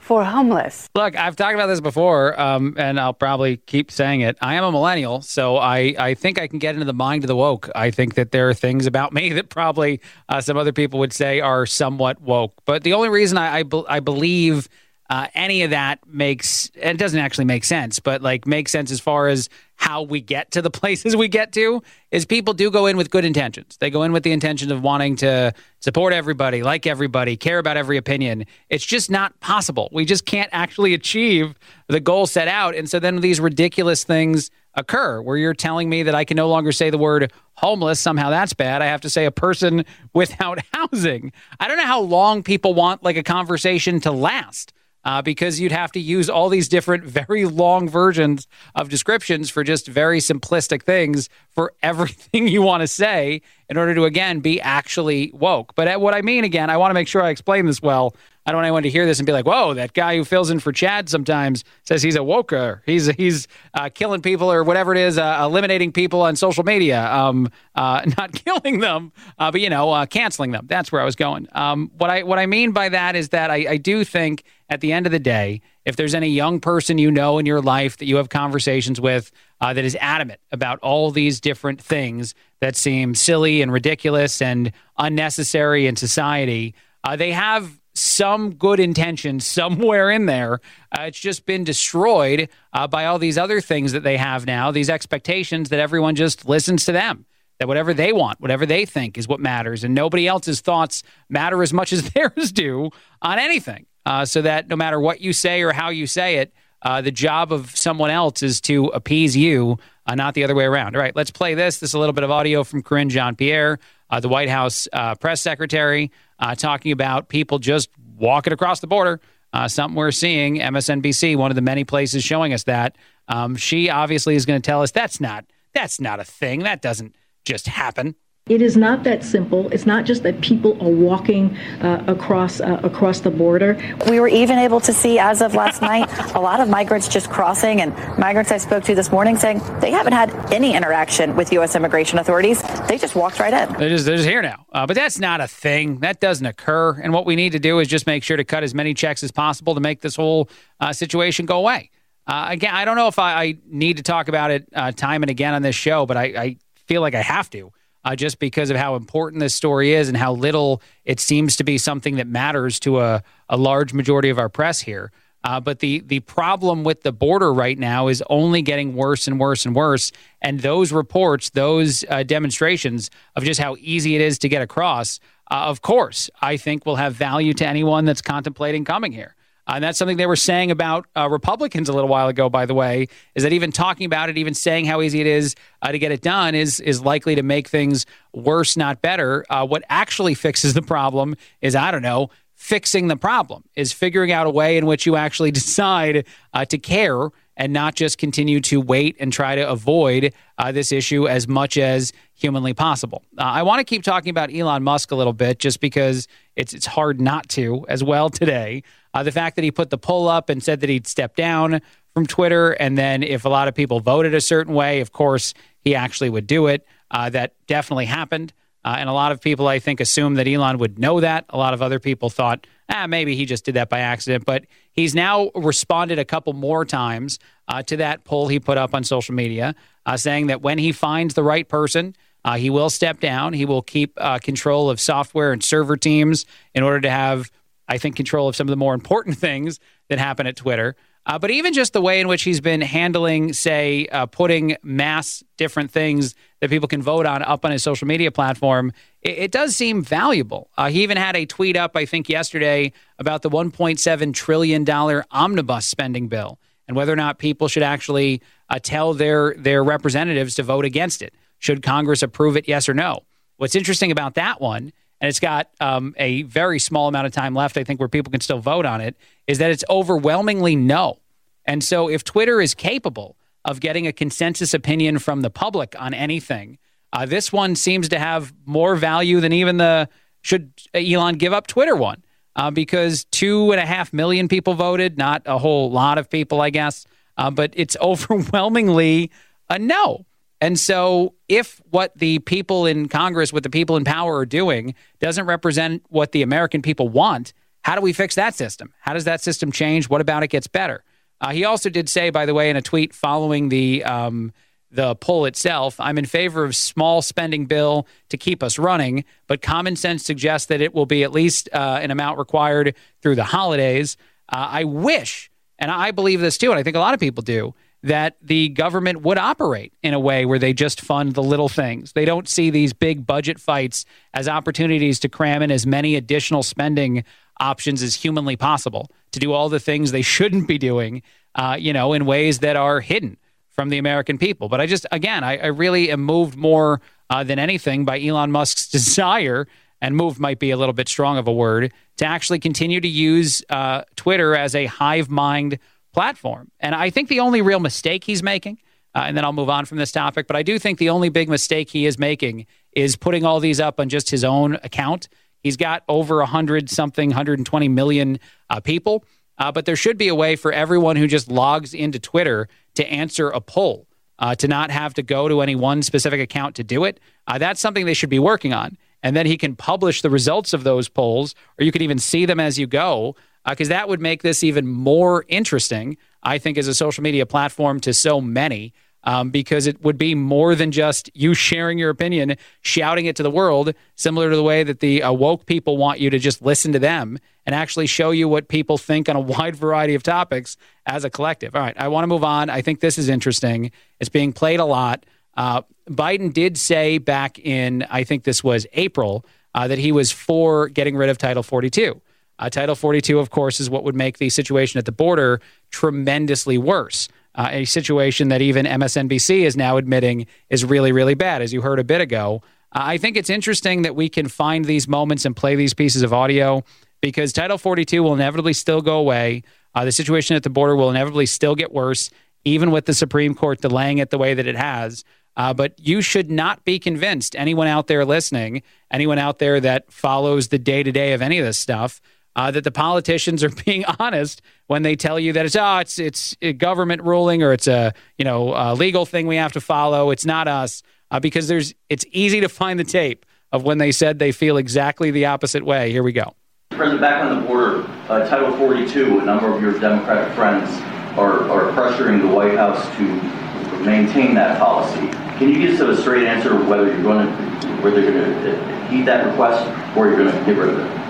for homeless. Look, I've talked about this before, um, and I'll probably keep saying it. I am a millennial, so I, I think I can get into the mind of the woke. I think that there are things about me that probably uh, some other people would say are somewhat woke. But the only reason I, I, be- I believe uh, any of that makes and it doesn't actually make sense, but like makes sense as far as how we get to the places we get to is people do go in with good intentions. They go in with the intention of wanting to support everybody, like everybody, care about every opinion. It's just not possible. We just can't actually achieve the goal set out. And so then these ridiculous things occur where you're telling me that I can no longer say the word homeless. Somehow that's bad. I have to say a person without housing. I don't know how long people want like a conversation to last uh, because you'd have to use all these different, very long versions of descriptions for just very simplistic things for everything you want to say in order to, again, be actually woke. But what I mean, again, I want to make sure I explain this well. I don't want anyone to hear this and be like, "Whoa, that guy who fills in for Chad sometimes says he's a woker. He's he's uh, killing people or whatever it is, uh, eliminating people on social media. Um, uh, not killing them, uh, but you know, uh, canceling them. That's where I was going. Um, what I what I mean by that is that I, I do think at the end of the day, if there's any young person you know in your life that you have conversations with uh, that is adamant about all these different things that seem silly and ridiculous and unnecessary in society, they have some good intention somewhere in there. Uh, it's just been destroyed uh, by all these other things that they have now, these expectations that everyone just listens to them. That whatever they want, whatever they think is what matters, and nobody else's thoughts matter as much as theirs do on anything. Uh, so that no matter what you say or how you say it, uh, the job of someone else is to appease you, uh, not the other way around. All right, let's play this. This is a little bit of audio from Karine Jean Pierre, uh, the White House uh, press secretary, uh, talking about people just walking across the border. Uh, something we're seeing, MSNBC, one of the many places showing us that. Um, she obviously is going to tell us that's not that's not a thing. That doesn't just happen. It is not that simple. It's not just that people are walking uh, across uh, across the border. We were even able to see, as of last night, a lot of migrants just crossing, and migrants I spoke to this morning saying they haven't had any interaction with U.S. immigration authorities. They just walked right in. They're just, they're just here now. Uh, but that's not a thing. That doesn't occur. And what we need to do is just make sure to cut as many checks as possible to make this whole uh, situation go away. Uh, again, I don't know if I, I, need to talk about it uh, time and again on this show, but I, I feel like I have to uh, just because of how important this story is and how little it seems to be something that matters to a, a large majority of our press here. Uh, but the the problem with the border right now is only getting worse and worse and worse. And those reports, those uh, demonstrations of just how easy it is to get across, uh, of course, I think will have value to anyone that's contemplating coming here. Uh, and that's something they were saying about uh, Republicans a little while ago, by the way, is that even talking about it, even saying how easy it is uh, to get it done is, is likely to make things worse, not better. Uh, what actually fixes the problem is, I don't know, fixing the problem, is figuring out a way in which you actually decide uh, to care and not just continue to wait and try to avoid uh, this issue as much as humanly possible. Uh, I want to keep talking about Elon Musk a little bit just because it's it's hard not to as well today. Uh, the fact that he put the poll up and said that he'd step down from Twitter, and then if a lot of people voted a certain way, of course he actually would do it. Uh, that definitely happened. Uh, and a lot of people, I think, assumed that Elon would know that. A lot of other people thought, ah, maybe he just did that by accident. But he's now responded a couple more times uh, to that poll he put up on social media, uh, saying that when he finds the right person, uh, he will step down. He will keep uh, control of software and server teams in order to have, I think, control of some of the more important things that happen at Twitter. Uh, but even just the way in which he's been handling, say, uh, putting mass different things that people can vote on up on his social media platform, it, it does seem valuable. Uh, he even had a tweet up, I think, yesterday about the $1.7 trillion omnibus spending bill and whether or not people should actually uh, tell their, their representatives to vote against it. Should Congress approve it, yes or no? What's interesting about that one and it's got um, a very small amount of time left, I think, where people can still vote on it, is that it's overwhelmingly no. And so if Twitter is capable of getting a consensus opinion from the public on anything, uh, this one seems to have more value than even the should Elon give up Twitter one. Uh, because two and a half million people voted, not a whole lot of people, I guess, uh, but it's overwhelmingly a no. And so, if what the people in Congress, what the people in power are doing, doesn't represent what the American people want, how do we fix that system? How does that system change? What about it gets better? Uh, he also did say, by the way, in a tweet following the um, the poll itself, I'm in favor of small spending bill to keep us running, but common sense suggests that it will be at least uh, an amount required through the holidays. Uh, I wish, and I believe this too, and I think a lot of people do, that the government would operate in a way where they just fund the little things. They don't see these big budget fights as opportunities to cram in as many additional spending options as humanly possible to do all the things they shouldn't be doing, uh, you know, in ways that are hidden from the American people. But I just, again, I, I really am moved more uh, than anything by Elon Musk's desire, and moved might be a little bit strong of a word, to actually continue to use uh, Twitter as a hive mind platform. And I think the only real mistake he's making, uh, and then I'll move on from this topic, but I do think the only big mistake he is making is putting all these up on just his own account. He's got over 100 something, 120 million uh, people. Uh, but there should be a way for everyone who just logs into Twitter to answer a poll, uh, to not have to go to any one specific account to do it. Uh, that's something they should be working on. And then he can publish the results of those polls, or you can even see them as you go because uh, that would make this even more interesting, I think, as a social media platform to so many. um, because it would be more than just you sharing your opinion, shouting it to the world, similar to the way that the uh, woke people want you to just listen to them and actually show you what people think on a wide variety of topics as a collective. All right, I want to move on. I think this is interesting. It's being played a lot. Uh, Biden did say back in, I think this was April, uh, that he was for getting rid of Title 42. Uh, Title 42, of course, is what would make the situation at the border tremendously worse. Uh, a situation that even MSNBC is now admitting is really, really bad, as you heard a bit ago. Uh, I think it's interesting that we can find these moments and play these pieces of audio because Title 42 will inevitably still go away. Uh, the situation at the border will inevitably still get worse, even with the Supreme Court delaying it the way that it has. Uh, but you should not be convinced, anyone out there listening, anyone out there that follows the day to day of any of this stuff, uh, that the politicians are being honest when they tell you that it's oh it's it's a government ruling or it's a you know a legal thing we have to follow. It's not us uh, because there's it's easy to find the tape of when they said they feel exactly the opposite way. Here we go. President, back on the border, uh, Title 42. A number of your Democratic friends are are pressuring the White House to maintain that policy. Can you give us a straight answer whether you're going to whether you're going to heed that request or you're going to get rid of it?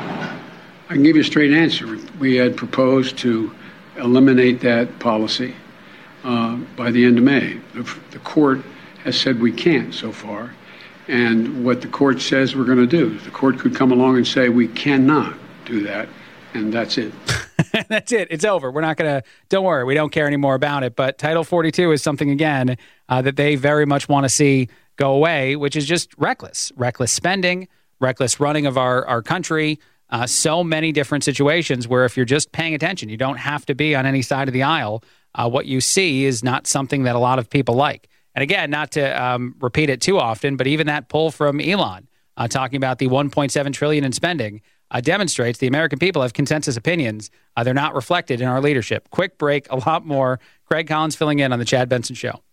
I can give you a straight answer. We had proposed to eliminate that policy uh, by the end of May. The, court has said we can't so far. And what the court says we're going to do, the court could come along and say we cannot do that, and that's it. that's it. It's over. We're not going to, don't worry, we don't care anymore about it. But Title 42 is something, again, uh, that they very much want to see go away, which is just reckless, reckless spending, reckless running of our, our country uh, so many different situations where if you're just paying attention, you don't have to be on any side of the aisle. Uh, what you see is not something that a lot of people like. And again, not to um, repeat it too often, but even that poll from Elon uh, talking about the 1.7 trillion in spending uh, demonstrates the American people have consensus opinions. Uh, they're not reflected in our leadership. Quick break, a lot more. Craig Collins filling in on the Chad Benson Show.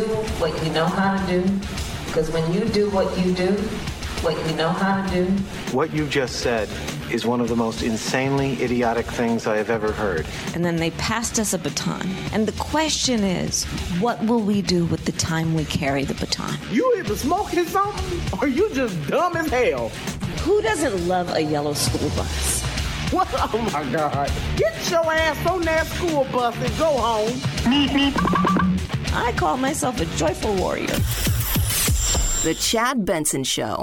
Do what you know how to do. Because when you do what you do, what you know how to do. What you just said is one of the most insanely idiotic things I have ever heard. And then they passed us a baton. And the question is, what will we do with the time we carry the baton? You either smoking something or you just dumb as hell. Who doesn't love a yellow school bus? What? Oh my God. Get your ass on that school bus and go home. I call myself a joyful warrior. The Chad Benson Show.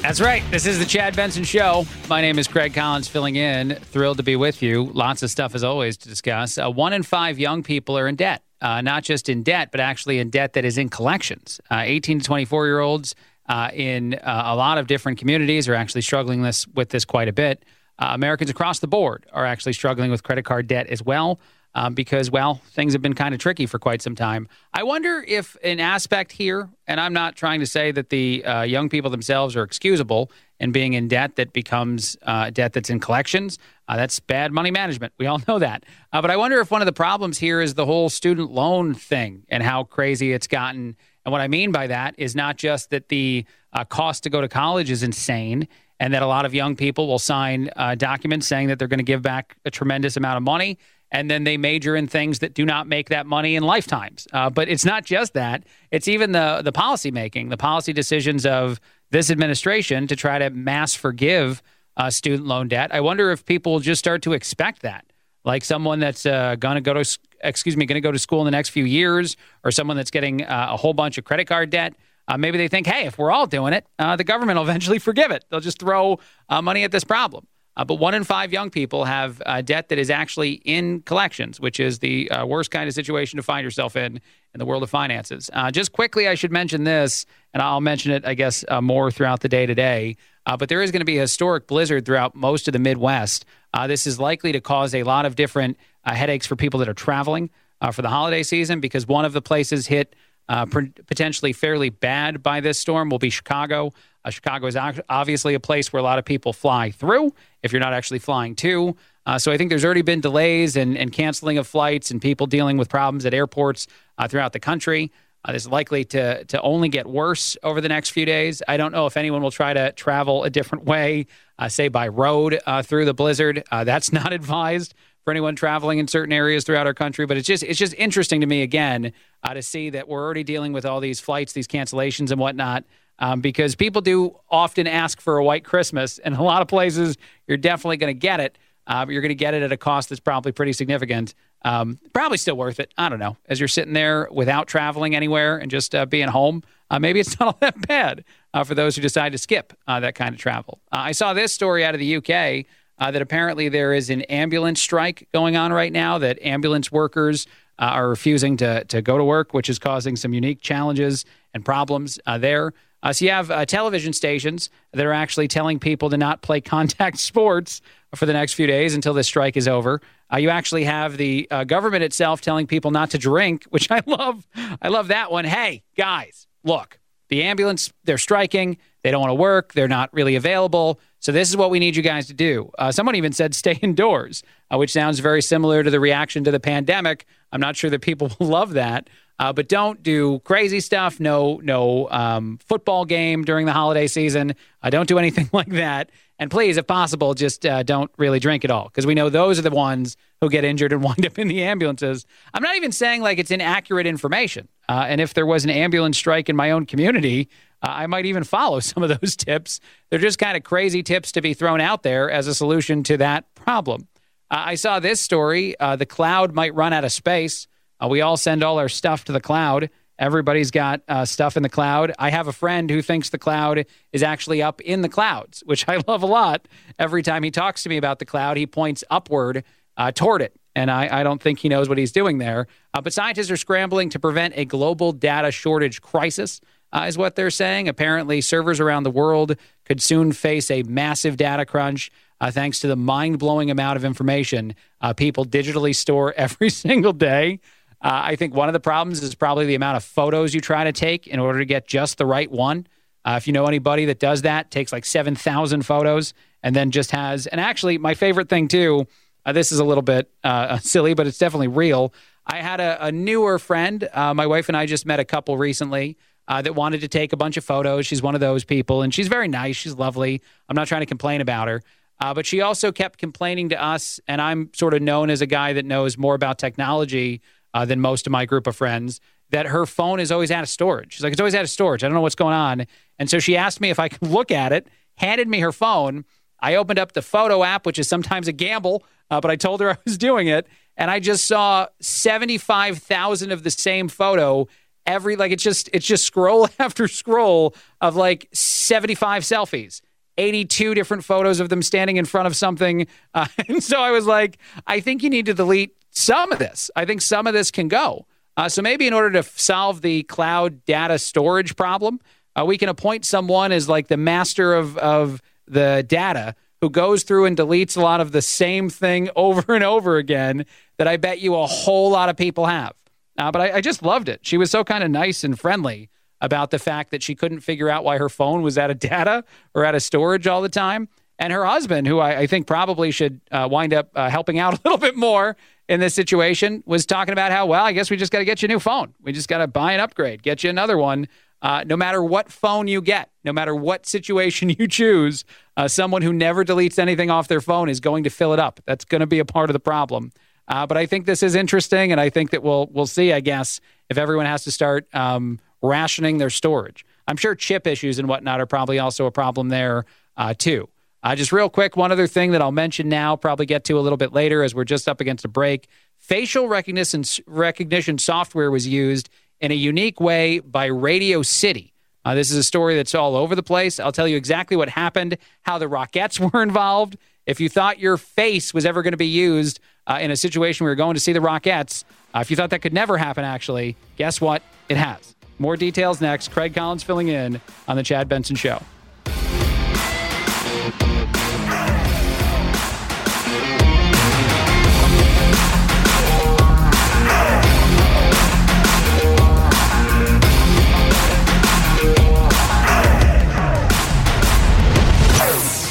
That's right. This is the Chad Benson Show. My name is Craig Collins, filling in. Thrilled to be with you. Lots of stuff, as always, to discuss. Uh, one in five young people are in debt. Uh, not just in debt, but actually in debt that is in collections. Uh, 18 to 24 year olds uh, in uh, a lot of different communities are actually struggling this with this quite a bit. Uh, Americans across the board are actually struggling with credit card debt as well um, because, well, things have been kind of tricky for quite some time. I wonder if an aspect here, and I'm not trying to say that the uh, young people themselves are excusable in being in debt that becomes uh, debt that's in collections. Uh, that's bad money management. We all know that. Uh, but I wonder if one of the problems here is the whole student loan thing and how crazy it's gotten. And what I mean by that is not just that the uh, cost to go to college is insane and that a lot of young people will sign uh, documents saying that they're going to give back a tremendous amount of money and then they major in things that do not make that money in lifetimes. Uh, but it's not just that; it's even the the policy making, the policy decisions of this administration to try to mass forgive uh, student loan debt. I wonder if people will just start to expect that, like someone that's uh, going to go to excuse me, going to go to school in the next few years, or someone that's getting uh, a whole bunch of credit card debt. Uh, maybe they think, hey, if we're all doing it, uh, the government will eventually forgive it. They'll just throw money at this problem. Uh, but one in five young people have uh, debt that is actually in collections, which is the uh, worst kind of situation to find yourself in in the world of finances. Uh, just quickly, I should mention this, and I'll mention it, I guess, uh, more throughout the day today. Uh, but there is going to be a historic blizzard throughout most of the Midwest. this is likely to cause a lot of different headaches for people that are traveling for the holiday season because one of the places hit uh, potentially fairly bad by this storm will be Chicago. Uh, Chicago is obviously a place where a lot of people fly through if you're not actually flying to. Uh, so I think there's already been delays and, and canceling of flights and people dealing with problems at airports uh, throughout the country. Uh, this is likely to to only get worse over the next few days. I don't know if anyone will try to travel a different way, uh, say by road uh, through the blizzard. Uh, that's not advised for anyone traveling in certain areas throughout our country. But it's just it's just interesting to me again uh, to see that we're already dealing with all these flights, these cancellations, and whatnot. Um, because people do often ask for a white Christmas, and a lot of places you're definitely going to get it. Uh, you're going to get it at a cost that's probably pretty significant. Um, probably still worth it. I don't know. As you're sitting there without traveling anywhere and just uh, being home, uh, maybe it's not all that bad uh, for those who decide to skip uh, that kind of travel. Uh, I saw this story out of the UK uh, that apparently there is an ambulance strike going on right now, that ambulance workers are refusing to, to go to work, which is causing some unique challenges and problems there. Uh, so you have uh, television stations that are actually telling people to not play contact sports for the next few days until this strike is over. Uh, you actually have the uh, government itself telling people not to drink, which I love. I love that one. Hey, guys, look, the ambulance, they're striking. They don't want to work. They're not really available. So this is what we need you guys to do. Uh, someone even said stay indoors, uh, which sounds very similar to the reaction to the pandemic. I'm not sure that people will love that. Uh, but don't do crazy stuff. No, no um, football game during the holiday season. Uh, don't do anything like that. And please, if possible, just uh, don't really drink at all because we know those are the ones who get injured and wind up in the ambulances. I'm not even saying like it's inaccurate information. Uh, and if there was an ambulance strike in my own community, uh, I might even follow some of those tips. They're just kind of crazy tips to be thrown out there as a solution to that problem. Uh, I saw this story the cloud might run out of space. Uh, we all send all our stuff to the cloud. Everybody's got uh, stuff in the cloud. I have a friend who thinks the cloud is actually up in the clouds, which I love a lot. Every time he talks to me about the cloud, he points upward uh, toward it. And I, I, don't think he knows what he's doing there. Uh, but scientists are scrambling to prevent a global data shortage crisis, uh, is what they're saying. Apparently, servers around the world could soon face a massive data crunch. Uh, thanks to the mind blowing amount of information uh, people digitally store every single day. Uh, I think one of the problems is probably the amount of photos you try to take in order to get just the right one. Uh, if you know anybody that does that, takes like 7,000 photos and then just has, and actually, my favorite thing too, uh, this is a little bit uh, silly, but it's definitely real. I had a, a newer friend. My wife and I just met a couple recently uh, that wanted to take a bunch of photos. She's one of those people, and she's very nice. She's lovely. I'm not trying to complain about her. but she also kept complaining to us, and I'm sort of known as a guy that knows more about technology uh, than most of my group of friends that her phone is always out of storage. She's like, it's always out of storage. I don't know what's going on. And so she asked me if I could look at it, handed me her phone. I opened up the photo app, which is sometimes a gamble, uh, but I told her I was doing it. And I just saw 75,000 of the same photo every, like, it's just, it's just scroll after scroll of like 75 selfies. 82 different photos of them standing in front of something. Uh, and so I was like, I think you need to delete some of this. I think some of this can go. Uh, so maybe in order to solve the cloud data storage problem, uh, we can appoint someone as like the master of, of the data who goes through and deletes a lot of the same thing over and over again that I bet you a whole lot of people have. Uh, but I, I just loved it. She was so kind of nice and friendly about the fact that she couldn't figure out why her phone was out of data or out of storage all the time. And her husband, who I, I think probably should uh, wind up uh, helping out a little bit more in this situation was talking about how, well, I guess we just got to get you a new phone. We just got to buy an upgrade, get you another one. Uh, no matter what phone you get, no matter what situation you choose, uh, someone who never deletes anything off their phone is going to fill it up. That's going to be a part of the problem. Uh, but I think this is interesting, and I think that we'll we'll see. I guess if everyone has to start um, rationing their storage, I'm sure chip issues and whatnot are probably also a problem there uh, too. Uh, just real quick, one other thing that I'll mention now, probably get to a little bit later as we're just up against a break. Facial recognition, recognition software was used in a unique way by Radio City. Uh, this is a story that's all over the place. I'll tell you exactly what happened, how the Rockettes were involved. If you thought your face was ever going to be used uh, in a situation where you're going to see the Rockettes, uh, if you thought that could never happen, actually, guess what? It has. More details next. Craig Collins filling in on The Chad Benson Show.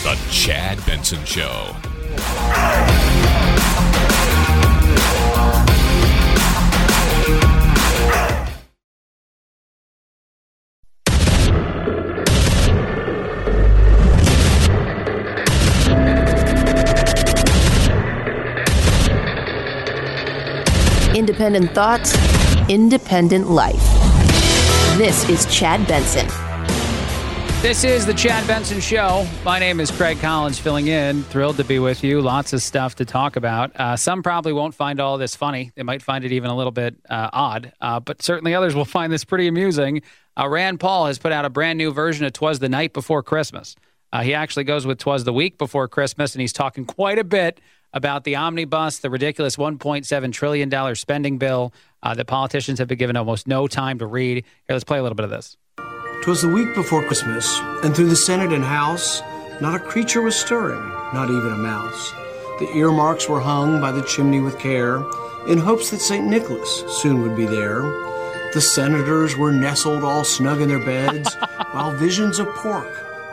The Chad Benson Show. Independent thoughts, independent life. This is Chad Benson. This is the Chad Benson Show. My name is Craig Collins, filling in. Thrilled to be with you. Lots of stuff to talk about. Uh, some probably won't find all this funny. They might find it even a little bit uh, odd, uh, but certainly others will find this pretty amusing. Uh, Rand Paul has put out a brand new version of "Twas the Night Before Christmas." Uh, he actually goes with "Twas the Week Before Christmas," and he's talking quite a bit about the omnibus, the ridiculous $1.7 trillion spending bill uh, that politicians have been given almost no time to read. Here, let's play a little bit of this. 'Twas the week before Christmas, and through the Senate and House, not a creature was stirring, not even a mouse. The earmarks were hung by the chimney with care, in hopes that St. Nicholas soon would be there. The senators were nestled all snug in their beds, while visions of pork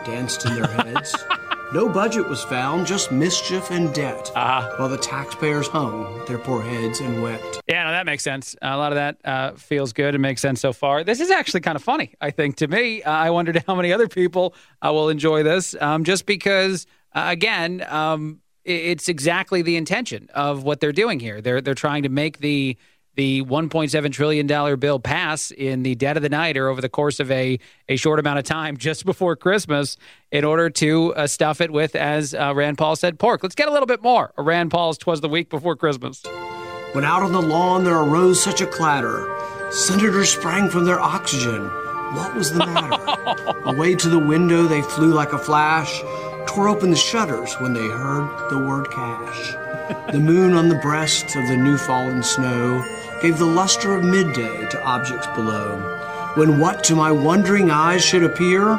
danced in their heads. No budget was found, just mischief and debt, while the taxpayers hung their poor heads and wept. Yeah, no, that makes sense. a lot of that uh, feels good and makes sense so far. This is actually kind of funny, I think, to me. Uh, I wondered how many other people uh, will enjoy this, um, just because, uh, again, um, it's exactly the intention of what they're doing here. They're they're trying to make the the 1.7 trillion dollar bill pass in the dead of the night or over the course of a a short amount of time just before Christmas in order to uh, stuff it with, as uh, Rand Paul said, pork. Let's get a little bit more. of Rand Paul's "Twas the week before Christmas." When out on the lawn there arose such a clatter, senators sprang from their oxygen. What was the matter? Away to the window they flew like a flash, tore open the shutters when they heard the word cash. The moon on the breast of the new fallen snow gave the luster of midday to objects below. When what to my wondering eyes should appear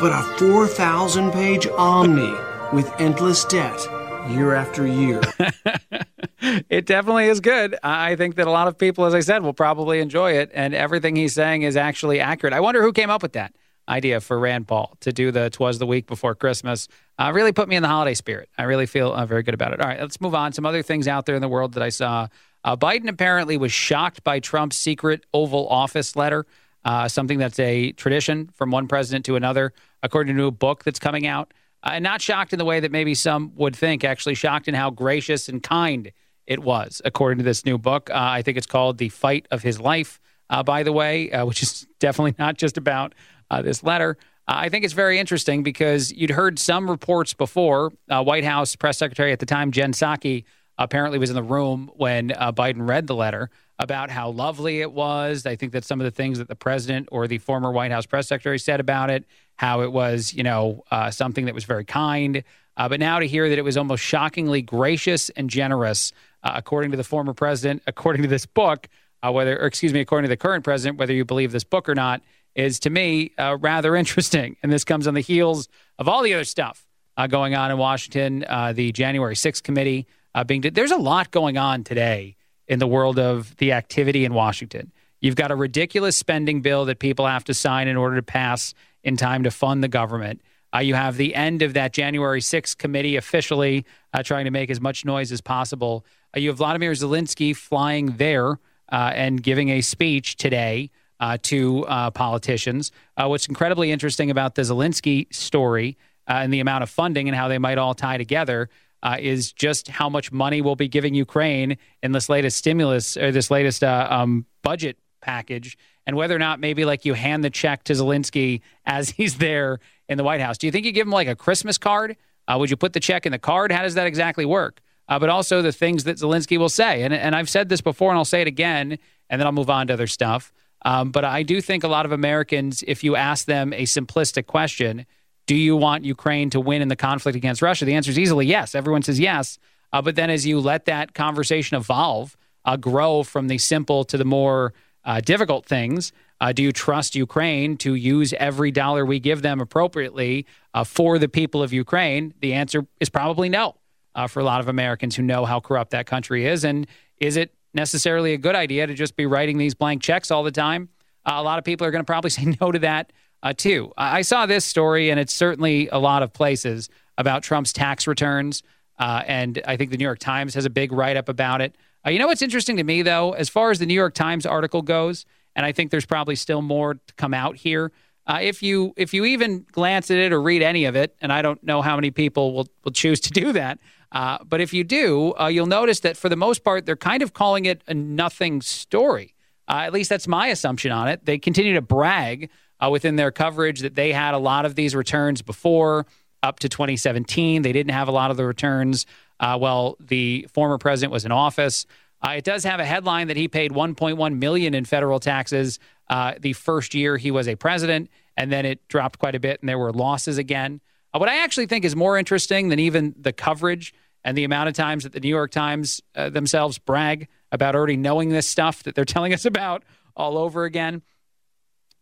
but a 4,000 page omni with endless debt year after year. it definitely is good. I think that a lot of people, as I said, will probably enjoy it, and everything he's saying is actually accurate. I wonder who came up with that idea for Rand Paul to do the "Twas the week before Christmas." Uh, really put me in the holiday spirit. I really feel uh, very good about it. All right, let's move on. Some other things out there in the world that I saw. Uh, Biden apparently was shocked by Trump's secret Oval Office letter, uh, something that's a tradition from one president to another, according to a new book that's coming out. Uh, and not shocked in the way that maybe some would think, actually shocked in how gracious and kind it was, according to this new book. Uh, I think it's called The Fight of His Life, uh, by the way, which is definitely not just about this letter. I think it's very interesting because you'd heard some reports before. Uh, White House press secretary at the time, Jen Psaki, apparently was in the room when uh, Biden read the letter about how lovely it was. I think that some of the things that the president or the former White House press secretary said about it, how it was, you know, uh, something that was very kind. Uh, but now to hear that it was almost shockingly gracious and generous, uh, according to the former president, according to this book, uh, whether, or excuse me, according to the current president, whether you believe this book or not, is to me uh, rather interesting. And this comes on the heels of all the other stuff going on in Washington, the January 6th committee uh, being. There's a lot going on today in the world of the activity in Washington. You've got a ridiculous spending bill that people have to sign in order to pass in time to fund the government. Uh, you have the end of that January 6th committee officially uh, trying to make as much noise as possible. Uh, you have Vladimir Zelensky flying there uh, and giving a speech today uh, to uh, politicians. What's incredibly interesting about the Zelensky story and the amount of funding and how they might all tie together uh, is just how much money we'll be giving Ukraine in this latest stimulus or this latest uh, um, budget package, and whether or not maybe like you hand the check to Zelensky as he's there in the White House. Do you think you give him like a Christmas card? Uh, would you put the check in the card? How does that exactly work? Uh, but also the things that Zelensky will say. And, and I've said this before and I'll say it again, and then I'll move on to other stuff. Um, but I do think a lot of Americans, if you ask them a simplistic question, do you want Ukraine to win in the conflict against Russia? The answer is easily yes. Everyone says yes. Uh, but then as you let that conversation evolve, uh, grow from the simple to the more uh, difficult things, uh, do you trust Ukraine to use every dollar we give them appropriately uh, for the people of Ukraine? The answer is probably no uh, for a lot of Americans who know how corrupt that country is. And is it necessarily a good idea to just be writing these blank checks all the time? A lot of people are going to probably say no to that uh, too. I I saw this story, and it's certainly a lot of places about Trump's tax returns. Uh, and I think the New York Times has a big write up about it. Uh, you know what's interesting to me, though, as far as the New York Times article goes, and I think there's probably still more to come out here. Uh, if you if you even glance at it or read any of it, and I don't know how many people will will choose to do that, Uh, but if you do, uh, you'll notice that for the most part, they're kind of calling it a nothing story. Uh, at least that's my assumption on it. They continue to brag uh, within their coverage that they had a lot of these returns before up to 2017. They didn't have a lot of the returns uh, while the former president was in office. Uh, it does have a headline that he paid 1.1 million in federal taxes uh, the first year he was a president, and then it dropped quite a bit, and there were losses again. Uh, what I actually think is more interesting than even the coverage and the amount of times that the New York Times uh, themselves brag about already knowing this stuff that they're telling us about all over again,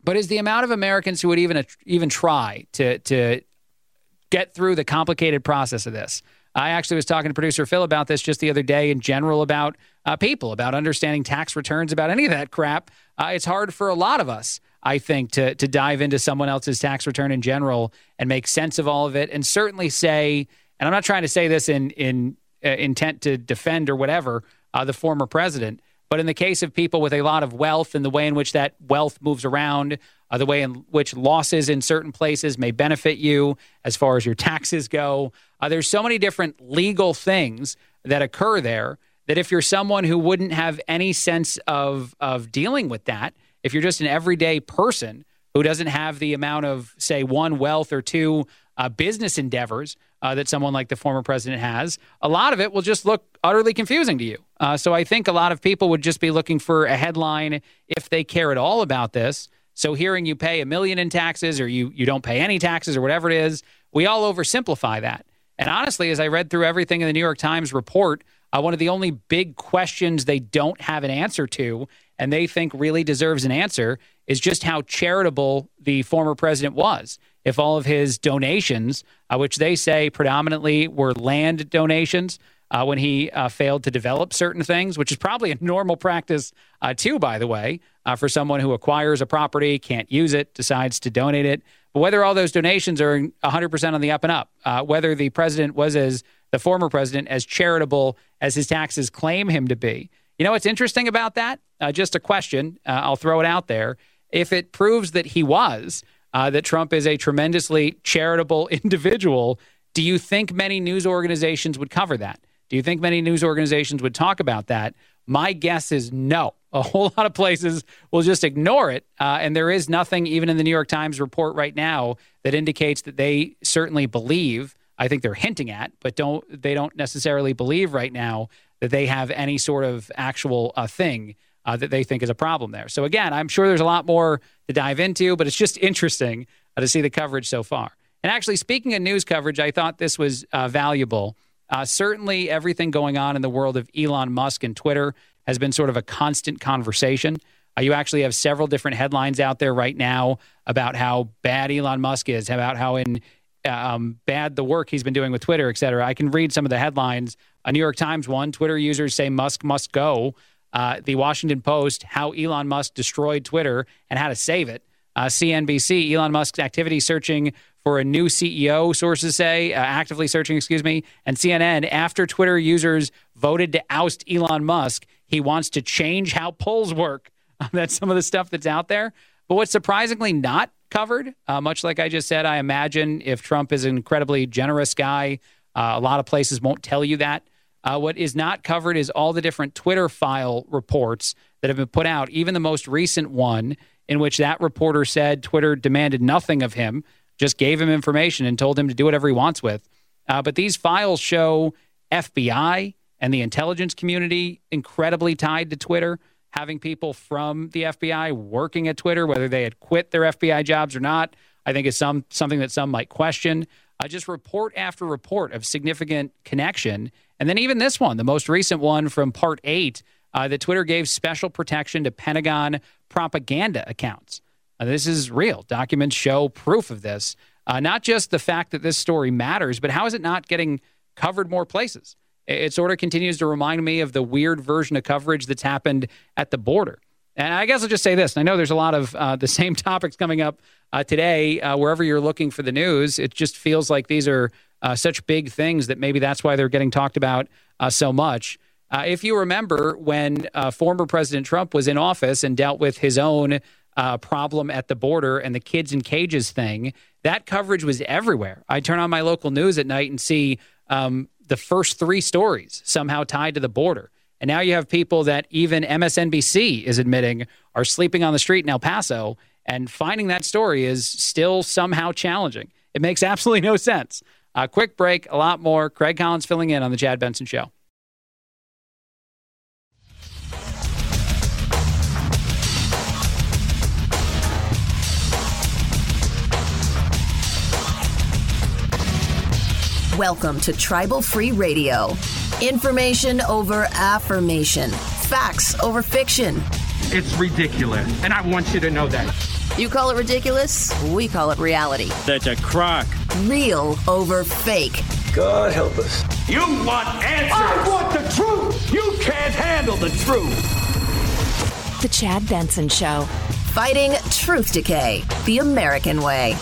but is the amount of Americans who would even even try to to get through the complicated process of this. I actually was talking to producer Phil about this just the other day in general about uh, people, about understanding tax returns, about any of that crap. Uh, it's hard for a lot of us, I think, to to dive into someone else's tax return in general and make sense of all of it, and certainly say. And I'm not trying to say this in in uh, intent to defend or whatever uh, the former president, but in the case of people with a lot of wealth and the way in which that wealth moves around, uh, the way in which losses in certain places may benefit you as far as your taxes go, uh, there's so many different legal things that occur there that if you're someone who wouldn't have any sense of of dealing with that, if you're just an everyday person who doesn't have the amount of say one wealth or two uh, business endeavors uh, that someone like the former president has, a lot of it will just look utterly confusing to you. Uh, so I think a lot of people would just be looking for a headline if they care at all about this. So hearing you pay a million in taxes or you you don't pay any taxes or whatever it is, we all oversimplify that. And honestly, as I read through everything in the New York Times report, uh, one of the only big questions they don't have an answer to, and they think really deserves an answer, is just how charitable the former president was. If all of his donations, uh, which they say predominantly were land donations, uh, when he uh, failed to develop certain things, which is probably a normal practice uh, too, by the way, uh, for someone who acquires a property, can't use it, decides to donate it. But whether all those donations are 100% on the up and up, uh, whether the president was as the former president as charitable as his taxes claim him to be. You know what's interesting about that? Just a question. I'll throw it out there. If it proves that he was, that Trump is a tremendously charitable individual, do you think many news organizations would cover that? Do you think many news organizations would talk about that? My guess is no. A whole lot of places will just ignore it. Uh, and there is nothing, even in the New York Times report right now, that indicates that they certainly believe. I think they're hinting at, but don't they don't necessarily believe right now that they have any sort of actual uh, thing uh, that they think is a problem there. So again, I'm sure there's a lot more to dive into, but it's just interesting uh, to see the coverage so far. And actually, speaking of news coverage, I thought this was uh, valuable. Uh, certainly, everything going on in the world of Elon Musk and Twitter has been sort of a constant conversation. Uh, you actually have several different headlines out there right now about how bad Elon Musk is, about how in um, bad the work he's been doing with Twitter, et cetera. I can read some of the headlines. A New York Times one: Twitter users say Musk must go. Uh, the Washington Post: How Elon Musk destroyed Twitter and how to save it. Uh, CNBC: Elon Musk's activity searching for a new CEO, sources say, uh, actively searching, excuse me. And CNN, after Twitter users voted to oust Elon Musk, he wants to change how polls work. that's some of the stuff that's out there. But what's surprisingly not covered, uh, much like I just said, I imagine if Trump is an incredibly generous guy, uh, a lot of places won't tell you that. Uh, what is not covered is all the different Twitter file reports that have been put out, even the most recent one in which that reporter said Twitter demanded nothing of him just gave him information and told him to do whatever he wants with. Uh, but these files show FBI and the intelligence community incredibly tied to Twitter, having people from the FBI working at Twitter, whether they had quit their FBI jobs or not. I think is some something that some might question. Uh, just report after report of significant connection, and then even this one, the most recent one from Part Eight, uh, that Twitter gave special protection to Pentagon propaganda accounts. Uh, this is real. Documents show proof of this. Uh, not just the fact that this story matters, but how is it not getting covered more places? It, it sort of continues to remind me of the weird version of coverage that's happened at the border. And I guess I'll just say this. I know there's a lot of uh, the same topics coming up uh, today. Uh, wherever you're looking for the news, it just feels like these are uh, such big things that maybe that's why they're getting talked about uh, so much. Uh, if you remember when former President Trump was in office and dealt with his own problem at the border and the kids in cages thing, that coverage was everywhere. I turn on my local news at night and see um, the first three stories somehow tied to the border. And now you have people that even MSNBC is admitting are sleeping on the street in El Paso, and finding that story is still somehow challenging. It makes absolutely no sense. A quick break, a lot more. Craig Collins filling in on the Chad Benson Show. Welcome to Tribal Free Radio. Information over affirmation, facts over fiction. It's ridiculous, and I want you to know that. You call it ridiculous, we call it reality. That's a crock. Real over fake. God help us. You want answers. I want the truth. You can't handle the truth. The Chad Benson Show. Fighting truth decay the American way.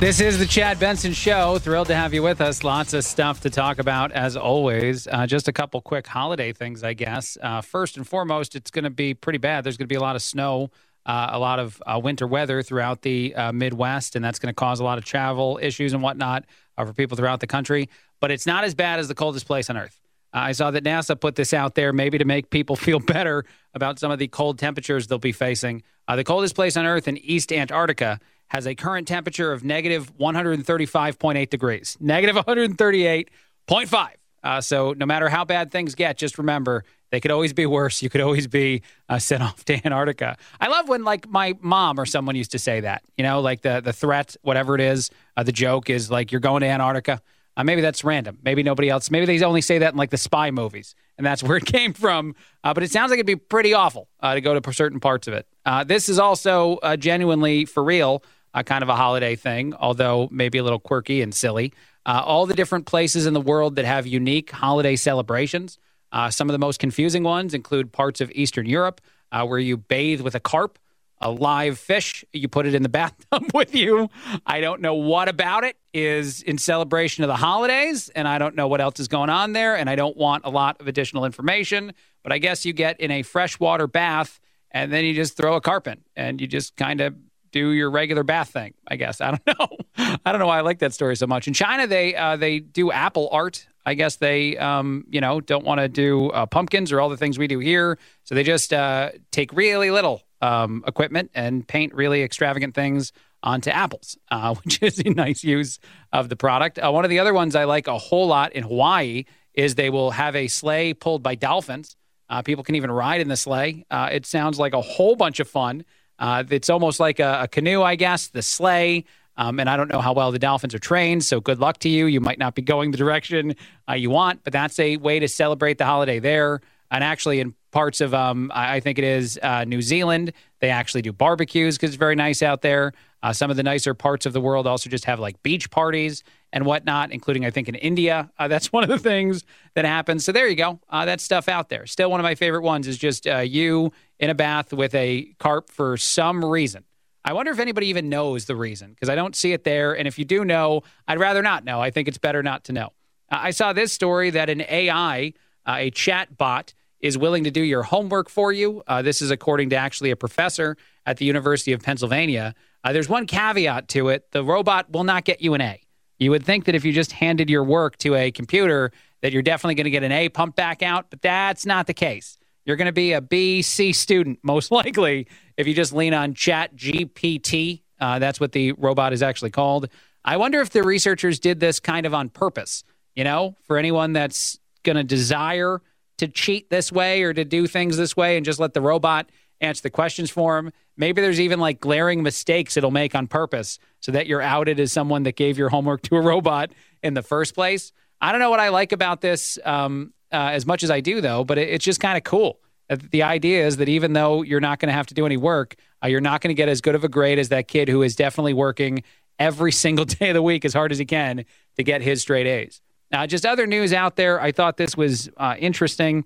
This is the Chad Benson Show. Thrilled to have you with us. Lots of stuff to talk about, as always. Uh, just a couple quick holiday things, I guess. Uh, first and foremost, it's going to be pretty bad. There's going to be a lot of snow, uh, a lot of uh, winter weather throughout the uh, Midwest, and that's going to cause a lot of travel issues and whatnot uh, for people throughout the country. But it's not as bad as the coldest place on Earth. I saw that NASA put this out there maybe to make people feel better about some of the cold temperatures they'll be facing. the coldest place on Earth in East Antarctica has a current temperature of negative 135.8 degrees, negative 138.5. Uh, so no matter how bad things get, just remember they could always be worse. You could always be uh, sent off to Antarctica. I love when like my mom or someone used to say that. You know, like the the threat, whatever it is, uh, the joke is like you're going to Antarctica. Uh, maybe that's random. Maybe nobody else. Maybe they only say that in like the spy movies, and that's where it came from. Uh, but it sounds like it'd be pretty awful uh, to go to certain parts of it. Uh, this is also genuinely for real uh, kind of a holiday thing, although maybe a little quirky and silly. Uh, all the different places in the world that have unique holiday celebrations. Uh, some of the most confusing ones include parts of Eastern Europe uh, where you bathe with a carp, a live fish. You put it in the bathtub with you. I don't know what about it is in celebration of the holidays, and I don't know what else is going on there, and I don't want a lot of additional information. But I guess you get in a freshwater bath, and then you just throw a carp in, and you just kind of do your regular bath thing. I guess I don't know. I don't know why I like that story so much. In China, they uh, they do apple art. I guess they um, you know don't want to do uh, pumpkins or all the things we do here, so they just uh, take really little um, equipment and paint really extravagant things onto apples, uh, which is a nice use of the product. Uh, one of the other ones I like a whole lot in Hawaii is they will have a sleigh pulled by dolphins. Uh, people can even ride in the sleigh. it sounds like a whole bunch of fun. Uh, it's almost like a, a, canoe, I guess, the sleigh. Um, and I don't know how well the Dolphins are trained, so good luck to you. You might not be going the direction uh, you want, but that's a way to celebrate the holiday there. And actually, in parts of, um, I think it is uh, New Zealand, they actually do barbecues because it's very nice out there. Uh, some of the nicer parts of the world also just have like beach parties and whatnot, including I think in India. Uh, that's one of the things that happens. So there you go. Uh, stuff out there. Still, one of my favorite ones is just uh, you in a bath with a carp for some reason. I wonder if anybody even knows the reason because I don't see it there. And if you do know, I'd rather not know. I think it's better not to know. I saw this story that an AI, uh, a chat bot, is willing to do your homework for you. Uh, this is according to actually a professor at the University of Pennsylvania. Uh, there's one caveat to it the robot will not get you an A. You would think that if you just handed your work to a computer, that you're definitely going to get an A pumped back out, but that's not the case. You're going to be a B, C student, most likely, if you just lean on Chat GPT. Uh, that's what the robot is actually called. I wonder if the researchers did this kind of on purpose, you know, for anyone that's going to desire to cheat this way or to do things this way and just let the robot answer the questions for him. Maybe there's even like glaring mistakes it'll make on purpose so that you're outed as someone that gave your homework to a robot in the first place. I don't know what I like about this um, uh, as much as I do, though, but it, it's just kind of cool. Uh, the idea is that even though you're not going to have to do any work, uh, you're not going to get as good of a grade as that kid who is definitely working every single day of the week as hard as he can to get his straight A's. Now, just other news out there. I thought this was uh, interesting.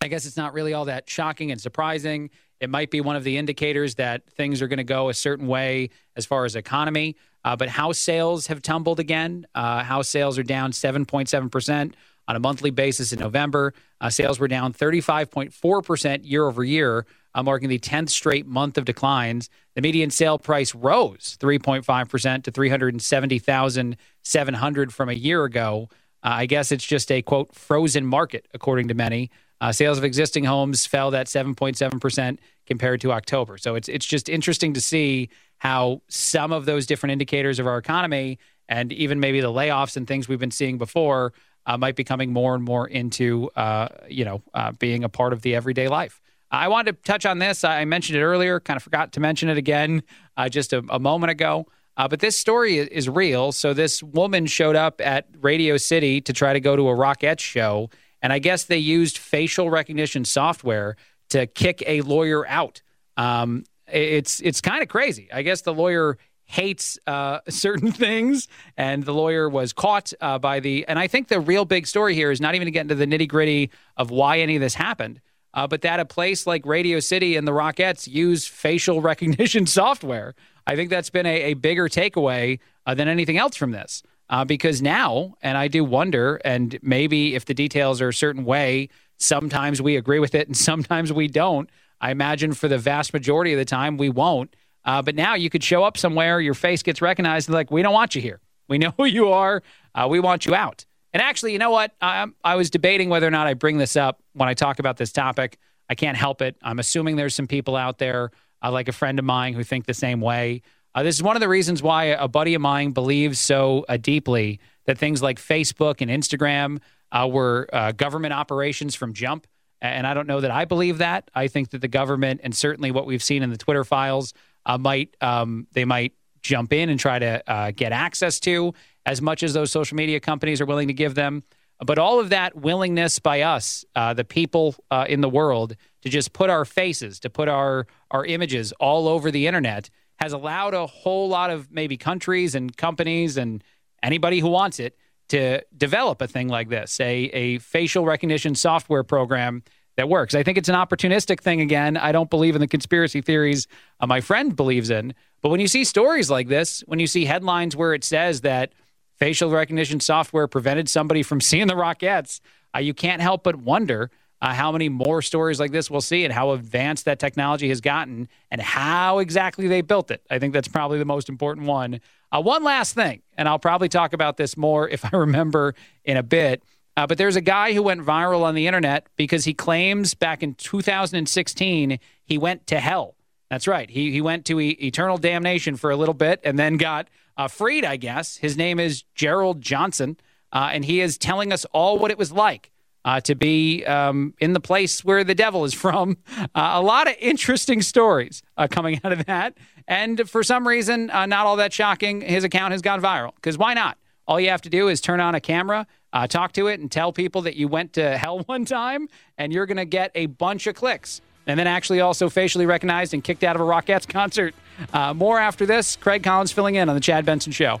I guess it's not really all that shocking and surprising. It might be one of the indicators that things are going to go a certain way as far as economy. Uh, but house sales have tumbled again. Uh, house sales are down 7.7% on a monthly basis in November. Uh, sales were down 35.4% year over year, uh, marking the 10th straight month of declines. The median sale price rose 3.5% to 370,700 from a year ago. Uh, I guess it's just a quote frozen market, according to many. Uh, sales of existing homes fell that 7.7% compared to October. So it's it's just interesting to see how some of those different indicators of our economy and even maybe the layoffs and things we've been seeing before might be coming more and more into uh, you know uh, being a part of the everyday life. I wanted to touch on this. I mentioned it earlier, kind of forgot to mention it again uh, just a, a, moment ago. Uh, but this story is, is real. So this woman showed up at Radio City to try to go to a Rockettes show and I guess they used facial recognition software to kick a lawyer out. Um, it's it's kind of crazy. I guess the lawyer hates uh, certain things, and the lawyer was caught uh, by the. And I think the real big story here is not even to get into the nitty gritty of why any of this happened, uh, but that a place like Radio City and the Rockettes use facial recognition software. I think that's been a, a bigger takeaway uh, than anything else from this uh, because now, and I do wonder, and maybe if the details are a certain way, sometimes we agree with it and sometimes we don't. I imagine for the vast majority of the time we won't. Uh, but now you could show up somewhere, your face gets recognized, and like, we don't want you here. We know who you are. Uh, we want you out. And actually, you know what? I, I was debating whether or not I bring this up when I talk about this topic. I can't help it. I'm assuming there's some people out there, uh, like a friend of mine, who think the same way. Uh, this is one of the reasons why a buddy of mine believes so uh, deeply that things like Facebook and Instagram uh, were uh, government operations from jump. And I don't know that I believe that. I think that the government, and certainly what we've seen in the Twitter files, uh, might um, they might jump in and try to uh, get access to as much as those social media companies are willing to give them. But all of that willingness by us, the people in the world, to just put our faces, to put our our images all over the internet has allowed a whole lot of maybe countries and companies and anybody who wants it to develop a thing like this, a, a facial recognition software program that works. I think it's an opportunistic thing again. I don't believe in the conspiracy theories uh, my friend believes in. But when you see stories like this, when you see headlines where it says that facial recognition software prevented somebody from seeing the Rockettes, uh, you can't help but wonder uh, how many more stories like this we'll see and how advanced that technology has gotten and how exactly they built it. I think that's probably the most important one. Uh, one last thing, and I'll probably talk about this more if I remember in a bit. Uh, but there's a guy who went viral on the internet because he claims back in 2016 he went to hell. That's right. He, he went to e- eternal damnation for a little bit and then got uh, freed, I guess. His name is Gerald Johnson, uh, and he is telling us all what it was like uh, to be um, in the place where the devil is from. Uh, a lot of interesting stories uh, coming out of that. And for some reason, uh, not all that shocking, his account has gone viral. Because why not? All you have to do is turn on a camera, uh, talk to it, and tell people that you went to hell one time, and you're going to get a bunch of clicks. And then actually also facially recognized and kicked out of a Rockettes concert. Uh, more after this. Craig Collins filling in on The Chad Benson Show.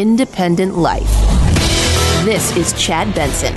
independent life. This is Chad Benson.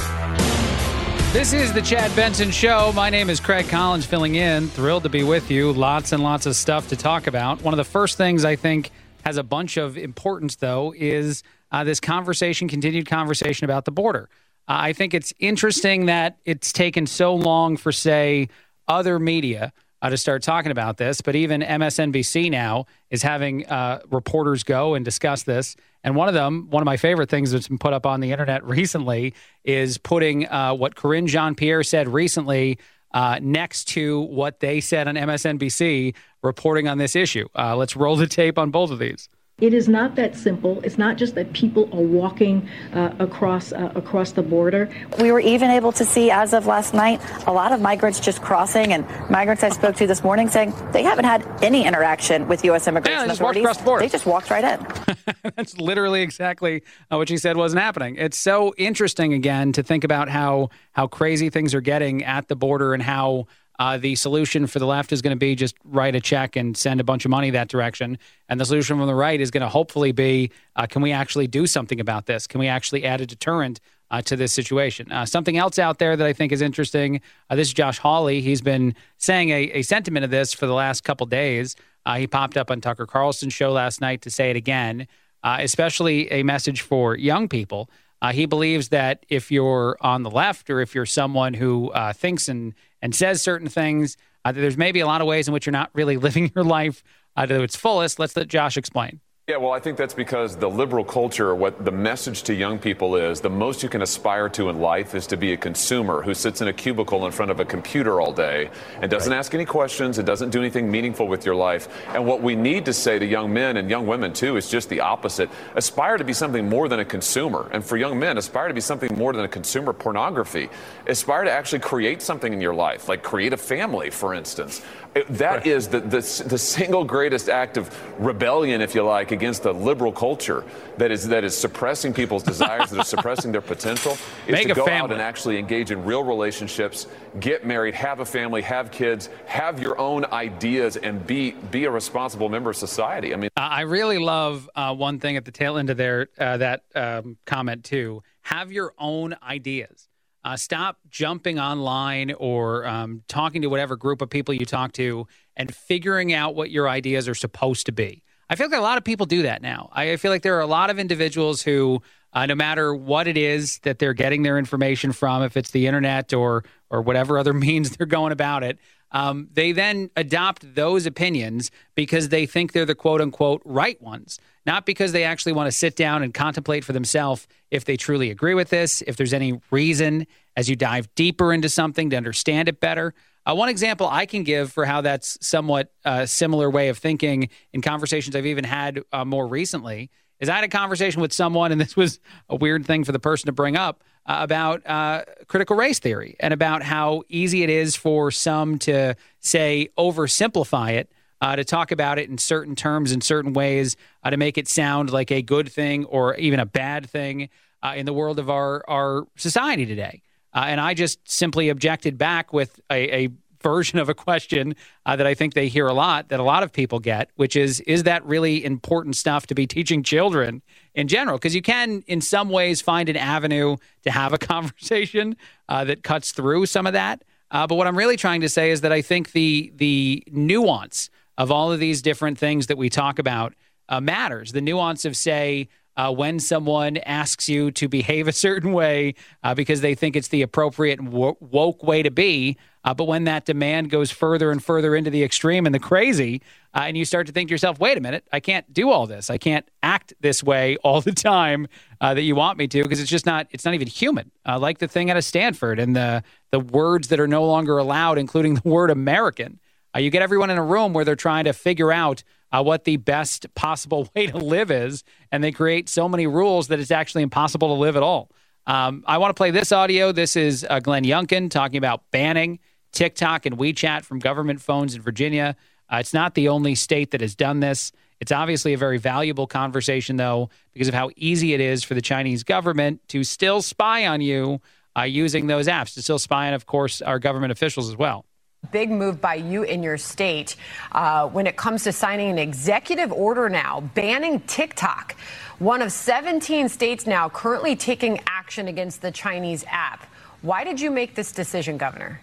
This is the Chad Benson Show. My name is Craig Collins, filling in. Thrilled to be with you. Lots and lots of stuff to talk about. One of the first things I think has a bunch of importance, though, is uh, this conversation, continued conversation about the border. Uh, I think it's interesting that it's taken so long for, say, other media uh, to start talking about this. But even MSNBC now is having uh, reporters go and discuss this. And one of them, one of my favorite things that's been put up on the internet recently, is putting uh, what Karine Jean Pierre said recently uh, next to what they said on MSNBC reporting on this issue. Uh, let's roll the tape on both of these. It is not that simple. It's not just that people are walking uh, across uh, across the border. We were even able to see, as of last night, a lot of migrants just crossing, and migrants I spoke to this morning saying they haven't had any interaction with U.S. immigration Yeah, they just authorities. walked across the border. They just walked right in. That's literally exactly uh, what she said wasn't happening. It's so interesting again to think about how how crazy things are getting at the border and how uh, the solution for the left is going to be just write a check and send a bunch of money that direction, and the solution from the right is going to hopefully be uh, can we actually do something about this? Can we actually add a deterrent? Uh, to this situation. Uh, something else out there that I think is interesting. Uh, this is Josh Hawley. He's been saying a, a sentiment of this for the last couple days. Uh, he popped up on Tucker Carlson's show last night to say it again especially a message for young people. He believes that if you're on the left or if you're someone who thinks and, and says certain things, uh, there's maybe a lot of ways in which you're not really living your life uh, to its fullest. Let's let Josh explain. Yeah, well, I think that's because the liberal culture, what the message to young people is, the most you can aspire to in life is to be a consumer who sits in a cubicle in front of a computer all day and doesn't ask any questions and doesn't do anything meaningful with your life. And what we need to say to young men and young women, too, is just the opposite. Aspire to be something more than a consumer. And for young men, aspire to be something more than a consumer pornography. Aspire to actually create something in your life, like create a family, for instance. That is the, the, the single greatest act of rebellion, if you like, against the liberal culture that is that is suppressing people's desires, that is suppressing their potential. Is Make to a go out and actually engage in real relationships, get married, have a family, have kids, have your own ideas, and be be a responsible member of society. I mean. Uh, I really love uh, one thing at the tail end of their uh, that um, comment too. Have your own ideas. Uh, stop jumping online or um, talking to whatever group of people you talk to and figuring out what your ideas are supposed to be. I feel like a lot of people do that now. I feel like there are a lot of individuals who, uh, no matter what it is that they're getting their information from, if it's the internet or or whatever other means they're going about it, um, they then adopt those opinions because they think they're the quote unquote right ones, not because they actually want to sit down and contemplate for themselves if they truly agree with this, if there's any reason as you dive deeper into something to understand it better. Uh, one example I can give for how that's somewhat uh, similar way of thinking in conversations I've even had uh, more recently is I had a conversation with someone, and this was a weird thing for the person to bring up uh, about uh, critical race theory and about how easy it is for some to say oversimplify it. Uh, to talk about it in certain terms, in certain ways, uh, to make it sound like a good thing or even a bad thing uh, in the world of our our society today. Uh, and I just simply objected back with a, a version of a question uh, that I think they hear a lot, that a lot of people get, which is, is that really important stuff to be teaching children in general? Because you can, in some ways, find an avenue to have a conversation uh, that cuts through some of that. Uh, but what I'm really trying to say is that I think the the nuance of all of these different things that we talk about uh, matters. The nuance of, say, uh, when someone asks you to behave a certain way uh, because they think it's the appropriate woke way to be. Uh, but when that demand goes further and further into the extreme and the crazy, uh, and you start to think to yourself, wait a minute, I can't do all this. I can't act this way all the time uh, that you want me to because it's just not, it's not even human. Uh, like the thing out of Stanford and the, the words that are no longer allowed, including the word American. You get everyone in a room where they're trying to figure out uh, what the best possible way to live is, and they create so many rules that it's actually impossible to live at all. Um, I want to play this audio. This is uh, Glenn Youngkin talking about banning TikTok and WeChat from government phones in Virginia. Uh, it's not the only state that has done this. It's obviously a very valuable conversation, though, because of how easy it is for the Chinese government to still spy on you uh, using those apps, to still spy on, of course, our government officials as well. Big move by you in your state uh, when it comes to signing an executive order now banning TikTok. One of 17 states now currently taking action against the Chinese app. Why did you make this decision, Governor?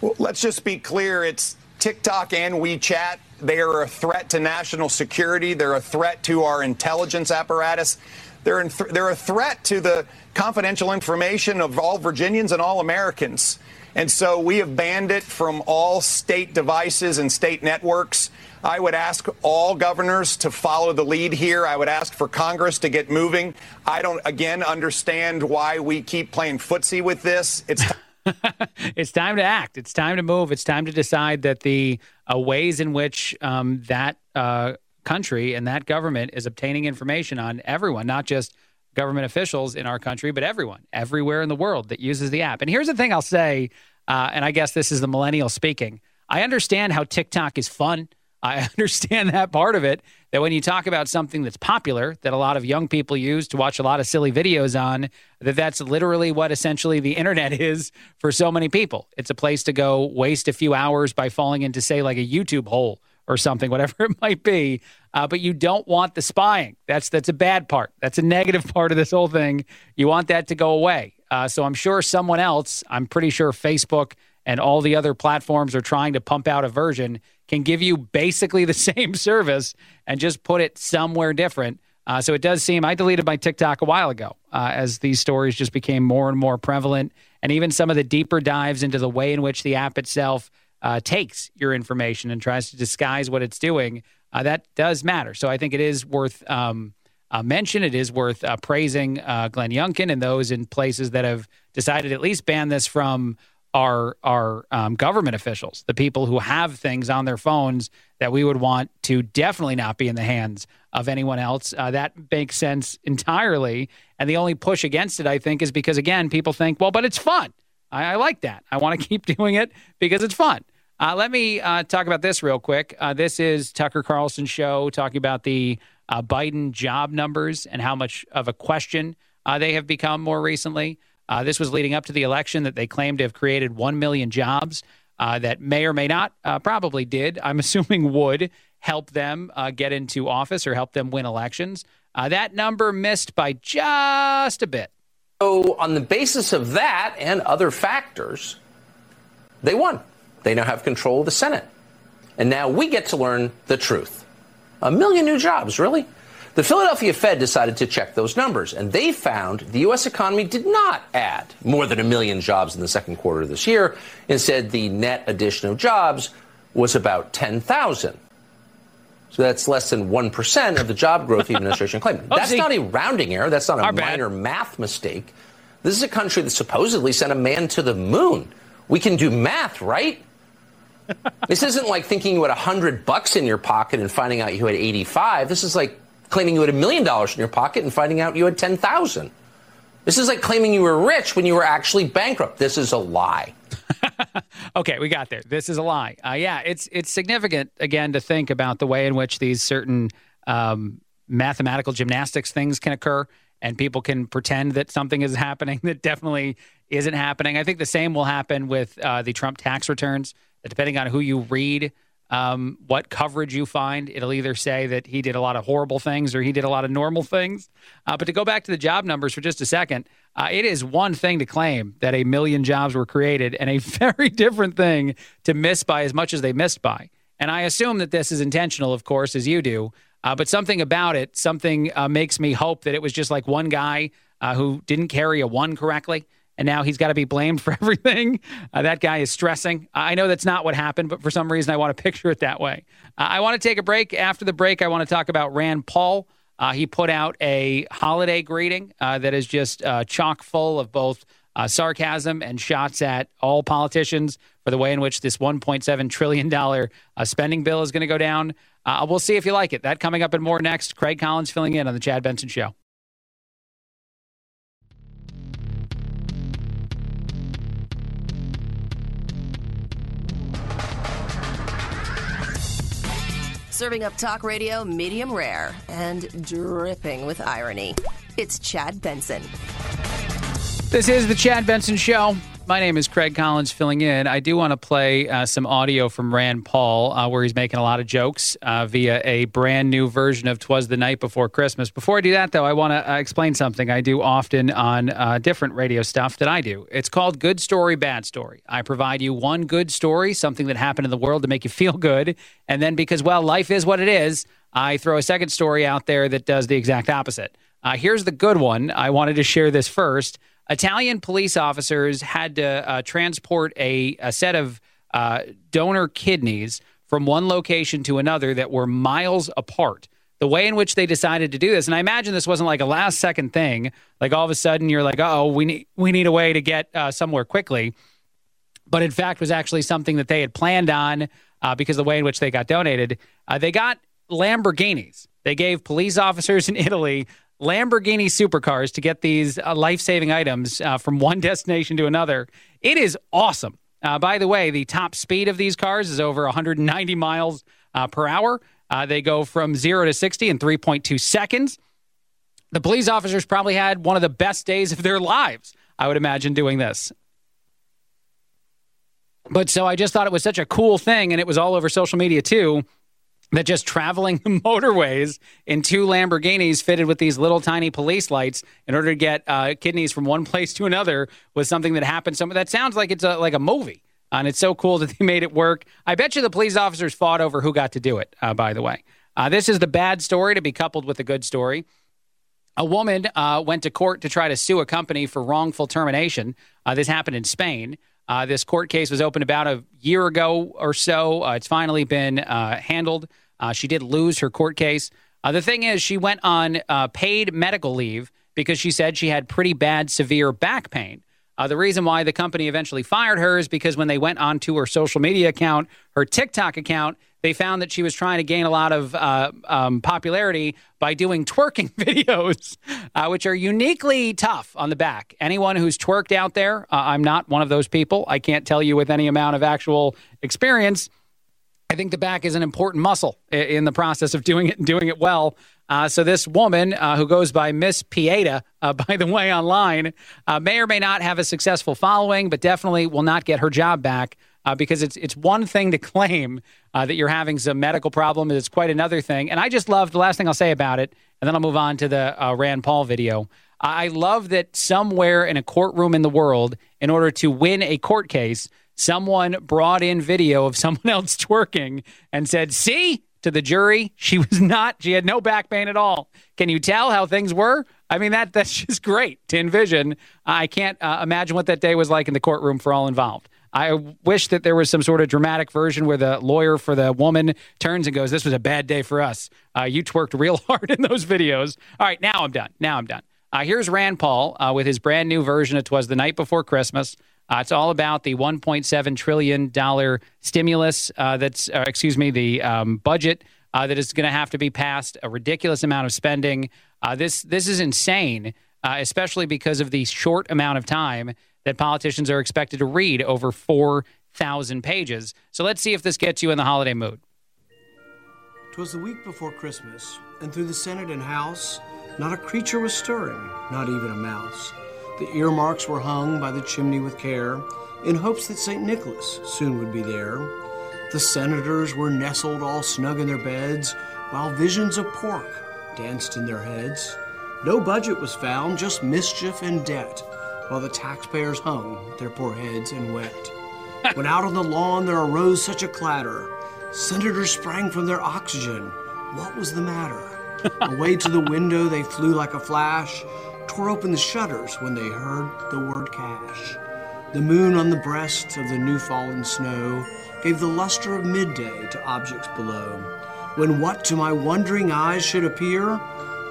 Well, let's just be clear. It's TikTok and WeChat. They are a threat to national security. They're a threat to our intelligence apparatus. They're, in th- they're a threat to the confidential information of all Virginians and all Americans. And so we have banned it from all state devices and state networks. I would ask all governors to follow the lead here. I would ask for Congress to get moving. I don't, again, understand why we keep playing footsie with this. It's it's time to act. It's time to move. It's time to decide that the uh, ways in which um, that uh, country, and that government is obtaining information on everyone, not just government officials in our country, but everyone, everywhere in the world that uses the app. And here's the thing I'll say, uh, and I guess this is the millennial speaking. I understand how TikTok is fun. I understand that part of it. That when you talk about something that's popular, that a lot of young people use to watch a lot of silly videos on, that that's literally what essentially the internet is for so many people. It's a place to go waste a few hours by falling into, say, like a YouTube hole or something, whatever it might be. Uh, but you don't want the spying. That's that's a bad part. That's a negative part of this whole thing. You want that to go away. Uh, so I'm sure someone else. I'm pretty sure Facebook and all the other platforms are trying to pump out a version can give you basically the same service and just put it somewhere different. Uh, so it does seem I deleted my TikTok a while ago uh, as these stories just became more and more prevalent, and even some of the deeper dives into the way in which the app itself uh, takes your information and tries to disguise what it's doing. Uh, that does matter. So I think it is worth um, uh, mention. It is worth uh, praising Glenn Youngkin and those in places that have decided at least ban this from our our um, government officials, the people who have things on their phones that we would want to definitely not be in the hands of anyone else. Uh, that makes sense entirely. And the only push against it, I think, is because again, people think, well, but it's fun. I, I like that. I want to keep doing it because it's fun. Uh, let me uh, talk about this real quick. Uh, this is Tucker Carlson's show talking about the uh, Biden job numbers and how much of a question uh, they have become more recently. Uh, this was leading up to the election that they claimed to have created 1 million jobs that may or may not, probably did, I'm assuming would help them get into office or help them win elections. That number missed by just a bit. So, on the basis of that and other factors, they won. They now have control of the Senate. And now we get to learn the truth. A million new jobs, really? The Philadelphia Fed decided to check those numbers, and they found the U.S. economy did not add more than a million jobs in the second quarter of this year. Instead, the net addition of jobs was about 10,000. So that's less than 1% of the job growth the administration claimed. Oh, that's not a rounding error. That's not a Our minor bad. math mistake. This is a country that supposedly sent a man to the moon. We can do math, right? This isn't like thinking you had 100 bucks in your pocket and finding out you had 85. This is like claiming you had a million dollars in your pocket and finding out you had 10,000. This is like claiming you were rich when you were actually bankrupt. This is a lie. okay, we got there. This is a lie. Uh, yeah, it's it's significant again to think about the way in which these certain um, mathematical gymnastics things can occur, and people can pretend that something is happening that definitely isn't happening. I think the same will happen with uh, the Trump tax returns. Depending on who you read, um, what coverage you find. It'll either say that he did a lot of horrible things or he did a lot of normal things. Uh, but to go back to the job numbers for just a second, uh, it is one thing to claim that a million jobs were created and a very different thing to miss by as much as they missed by. And I assume that this is intentional, of course, as you do. Uh, but something about it, something uh, makes me hope that it was just like one guy uh, who didn't carry a one correctly and now he's got to be blamed for everything. Uh, that guy is stressing. I know that's not what happened, but for some reason I want to picture it that way. Uh, I want to take a break. After the break, I want to talk about Rand Paul. Uh, he put out a holiday greeting uh, that is just uh, chock full of both uh, sarcasm and shots at all politicians for the way in which this $1.7 trillion spending bill is going to go down. we'll see if you like it. That coming up and more next. Craig Collins filling in on the Chad Benson Show. Serving up talk radio medium rare and dripping with irony. It's Chad Benson. This is the Chad Benson Show. My name is Craig Collins filling in. I do want to play uh, some audio from Rand Paul uh, where he's making a lot of jokes uh, via a brand new version of Twas the Night Before Christmas. Before I do that, though, I want to uh, explain something I do often on uh, different radio stuff that I do. It's called Good Story, Bad Story. I provide you one good story, something that happened in the world to make you feel good. And then because, well, life is what it is, I throw a second story out there that does the exact opposite. Uh, here's the good one. I wanted to share this first. Italian police officers had to uh, transport a, a, set of uh, donor kidneys from one location to another that were miles apart. The way in which they decided to do this, and I imagine this wasn't like a last second thing. Like all of a sudden, you're like, "Oh, we need we need a way to get uh, somewhere quickly," but in fact, was actually something that they had planned on uh, because the way in which they got donated. Uh, they got Lamborghinis. They gave police officers in Italy Lamborghini supercars to get these uh, life saving items uh, from one destination to another. It is awesome. Uh, by the way, the top speed of these cars is over 190 miles uh, per hour. Uh, they go from zero to 60 in 3.2 seconds. The police officers probably had one of the best days of their lives, I would imagine, doing this. But so I just thought it was such a cool thing, and it was all over social media too that just traveling the motorways in two Lamborghinis fitted with these little tiny police lights in order to get uh, kidneys from one place to another was something that happened. Some that sounds like it's a, like a movie, and it's so cool that they made it work. I bet you the police officers fought over who got to do it. Uh, by the way, uh, this is the bad story to be coupled with a good story. A woman uh, went to court to try to sue a company for wrongful termination. Uh, this happened in Spain. Uh, this court case was opened about a year ago or so. Uh, it's finally been uh, handled. Uh, she did lose her court case. Uh, the thing is, she went on uh, paid medical leave because she said she had pretty bad, severe back pain. the reason why the company eventually fired her is because when they went onto her social media account, her TikTok account, they found that she was trying to gain a lot of uh, um, popularity by doing twerking videos, uh, which are uniquely tough on the back. Anyone who's twerked out there, uh, I'm not one of those people. I can't tell you with any amount of actual experience. I think the back is an important muscle in the process of doing it and doing it well. Uh, so this woman uh, who goes by Miss Pieta, uh, by the way, online, uh, may or may not have a successful following, but definitely will not get her job back uh, because it's it's one thing to claim uh, that you're having some medical problem, it's quite another thing. And I just love the last thing I'll say about it, and then I'll move on to the uh, Rand Paul video. I love that somewhere in a courtroom in the world, in order to win a court case, someone brought in video of someone else twerking and said, "See." To the jury, she was not. She had no back pain at all. Can you tell how things were? I mean, that that's just great to envision. I can't uh, imagine what that day was like in the courtroom for all involved. I wish that there was some sort of dramatic version where the lawyer for the woman turns and goes, This was a bad day for us. Uh, you twerked real hard in those videos. All right, now I'm done. Now I'm done. Uh, here's Rand Paul uh, with his brand new version of Twas the Night Before Christmas. Uh, it's all about the $1.7 trillion stimulus uh, that's, uh, excuse me, the um, budget that is going to have to be passed, a ridiculous amount of spending. this, this is insane, especially because of the short amount of time that politicians are expected to read over 4,000 pages. So let's see if this gets you in the holiday mood. Twas the week before Christmas, and through the Senate and House, not a creature was stirring, not even a mouse. The earmarks were hung by the chimney with care, in hopes that St. Nicholas soon would be there. The senators were nestled all snug in their beds, while visions of pork danced in their heads. No budget was found, just mischief and debt while the taxpayers hung their poor heads and wept. when out on the lawn there arose such a clatter, senators sprang from their oxygen. What was the matter? Away to the window they flew like a flash, tore open the shutters when they heard the word cash. The moon on the breast of the new fallen snow gave the luster of midday to objects below. When what to my wondering eyes should appear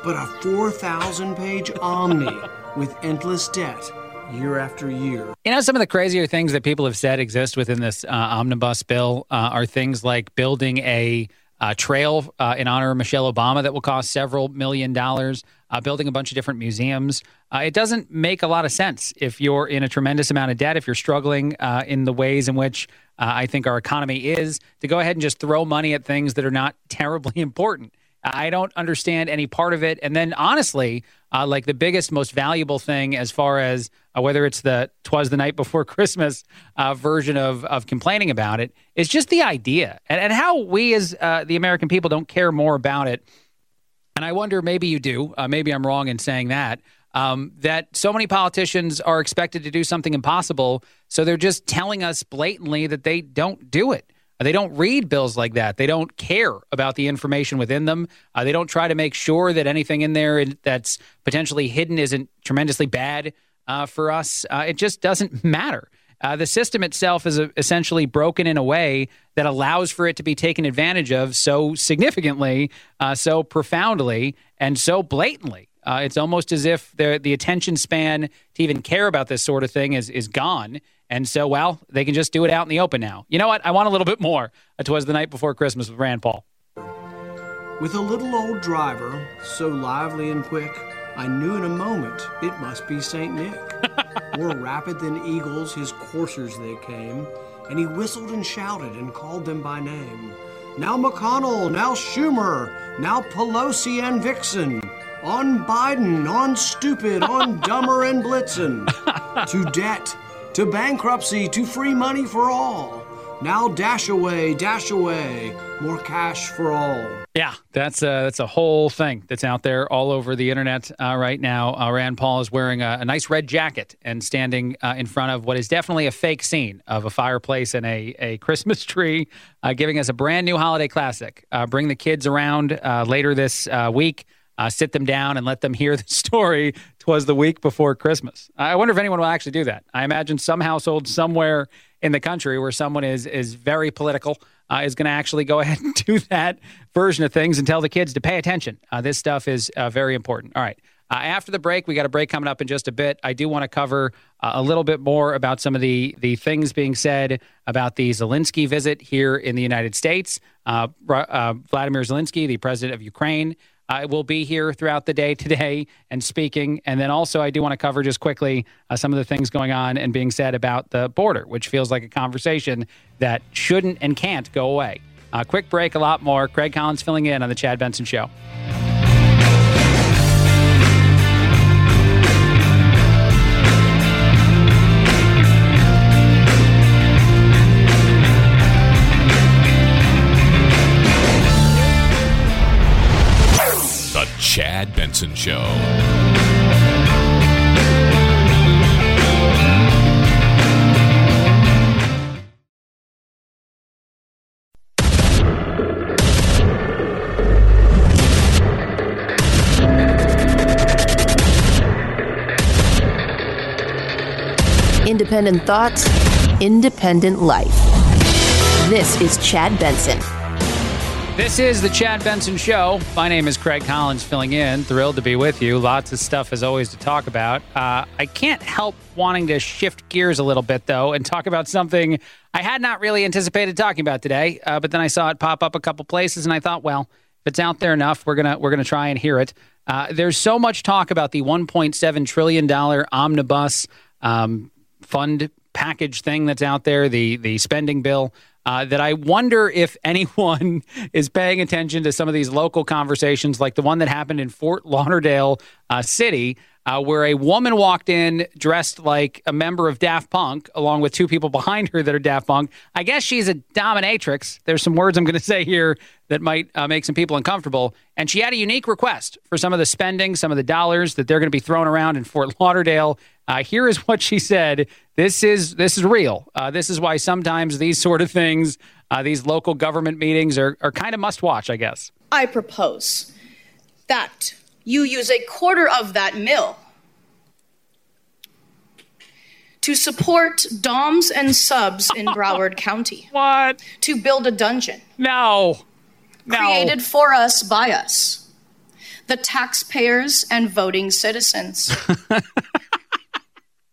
but a 4,000 page omni with endless debt year after year. You know, some of the crazier things that people have said exist within this uh, omnibus bill uh, are things like building a uh, trail uh, in honor of Michelle Obama that will cost several million dollars, uh, building a bunch of different museums. Uh, it doesn't make a lot of sense if you're in a tremendous amount of debt, if you're struggling in the ways in which I think our economy is, to go ahead and just throw money at things that are not terribly important. I don't understand any part of it. And then honestly, uh, like the biggest, most valuable thing as far as uh, whether it's the "Twas the Night Before Christmas" uh, version of of complaining about it is just the idea and, and how we as uh, the American people don't care more about it. And I wonder, maybe you do. Uh, maybe I'm wrong in saying that. Um, that so many politicians are expected to do something impossible, so they're just telling us blatantly that they don't do it. They don't read bills like that. They don't care about the information within them. Uh, they don't try to make sure that anything in there that's potentially hidden isn't tremendously bad uh, for us. Uh, it just doesn't matter. Uh, the system itself is uh, essentially broken in a way that allows for it to be taken advantage of so significantly, uh, so profoundly, and so blatantly. it's almost as if the the attention span to even care about this sort of thing is is gone and so, well, they can just do it out in the open now. You know what? I want a little bit more. It was the night before Christmas with Rand Paul. with a little old driver, so lively and quick, I knew in a moment it must be St. Nick. More rapid than eagles, his coursers they came, and he whistled and shouted and called them by name. Now McConnell, now Schumer, now Pelosi and Vixen. On Biden, on stupid, on dumber and Blitzen. to debt, to bankruptcy, to free money for all. Now dash away, dash away, more cash for all. Yeah, that's a, that's a whole thing that's out there all over the internet uh, right now. Uh, Rand Paul is wearing a, a nice red jacket and standing uh, in front of what is definitely a fake scene of a fireplace and a, a Christmas tree, uh, giving us a brand new holiday classic. Uh, bring the kids around uh, later this week. Sit them down and let them hear the story. Twas the week before Christmas. I wonder if anyone will actually do that. I imagine some household somewhere in the country where someone is is very political uh, is going to actually go ahead and do that version of things and tell the kids to pay attention. Uh, this stuff is uh, very important. All right. Uh, after the break, we got a break coming up in just a bit. I do want to cover uh, a little bit more about some of the the things being said about the Zelensky visit here in the United States. Uh, Vladimir Zelensky, the president of Ukraine, I will be here throughout the day today and speaking. And then also, I do want to cover just quickly uh, some of the things going on and being said about the border, which feels like a conversation that shouldn't and can't go away. Uh, quick break, a lot more. Craig Collins filling in on The Chad Benson Show. Chad Benson Show. Independent thoughts, independent life. This is Chad Benson. This is the Chad Benson Show. My name is Craig Collins, filling in. Thrilled to be with you. Lots of stuff, as always, to talk about. Uh, I can't help wanting to shift gears a little bit, though, and talk about something I had not really anticipated talking about today. Uh, but then I saw it pop up a couple places, and I thought, well, if it's out there enough, we're gonna we're gonna try and hear it. Uh, there's so much talk about the 1.7 trillion dollar omnibus um, fund package thing that's out there, the the spending bill uh, that I wonder if anyone is paying attention to some of these local conversations, like the one that happened in Fort Lauderdale uh, City, uh, where a woman walked in dressed like a member of Daft Punk, along with two people behind her that are Daft Punk. I guess she's a dominatrix. There's some words I'm going to say here that might uh, make some people uncomfortable. And she had a unique request for some of the spending, some of the dollars that they're going to be thrown around in Fort Lauderdale. Uh, here is what she said. This is this is real. Uh, this is why sometimes these sort of things, uh, these local government meetings, are are kind of must watch. I guess. I propose that you use a quarter of that mill to support DOMs and subs in Broward County. What? To build a dungeon. No. No. Created for us by us, the taxpayers and voting citizens.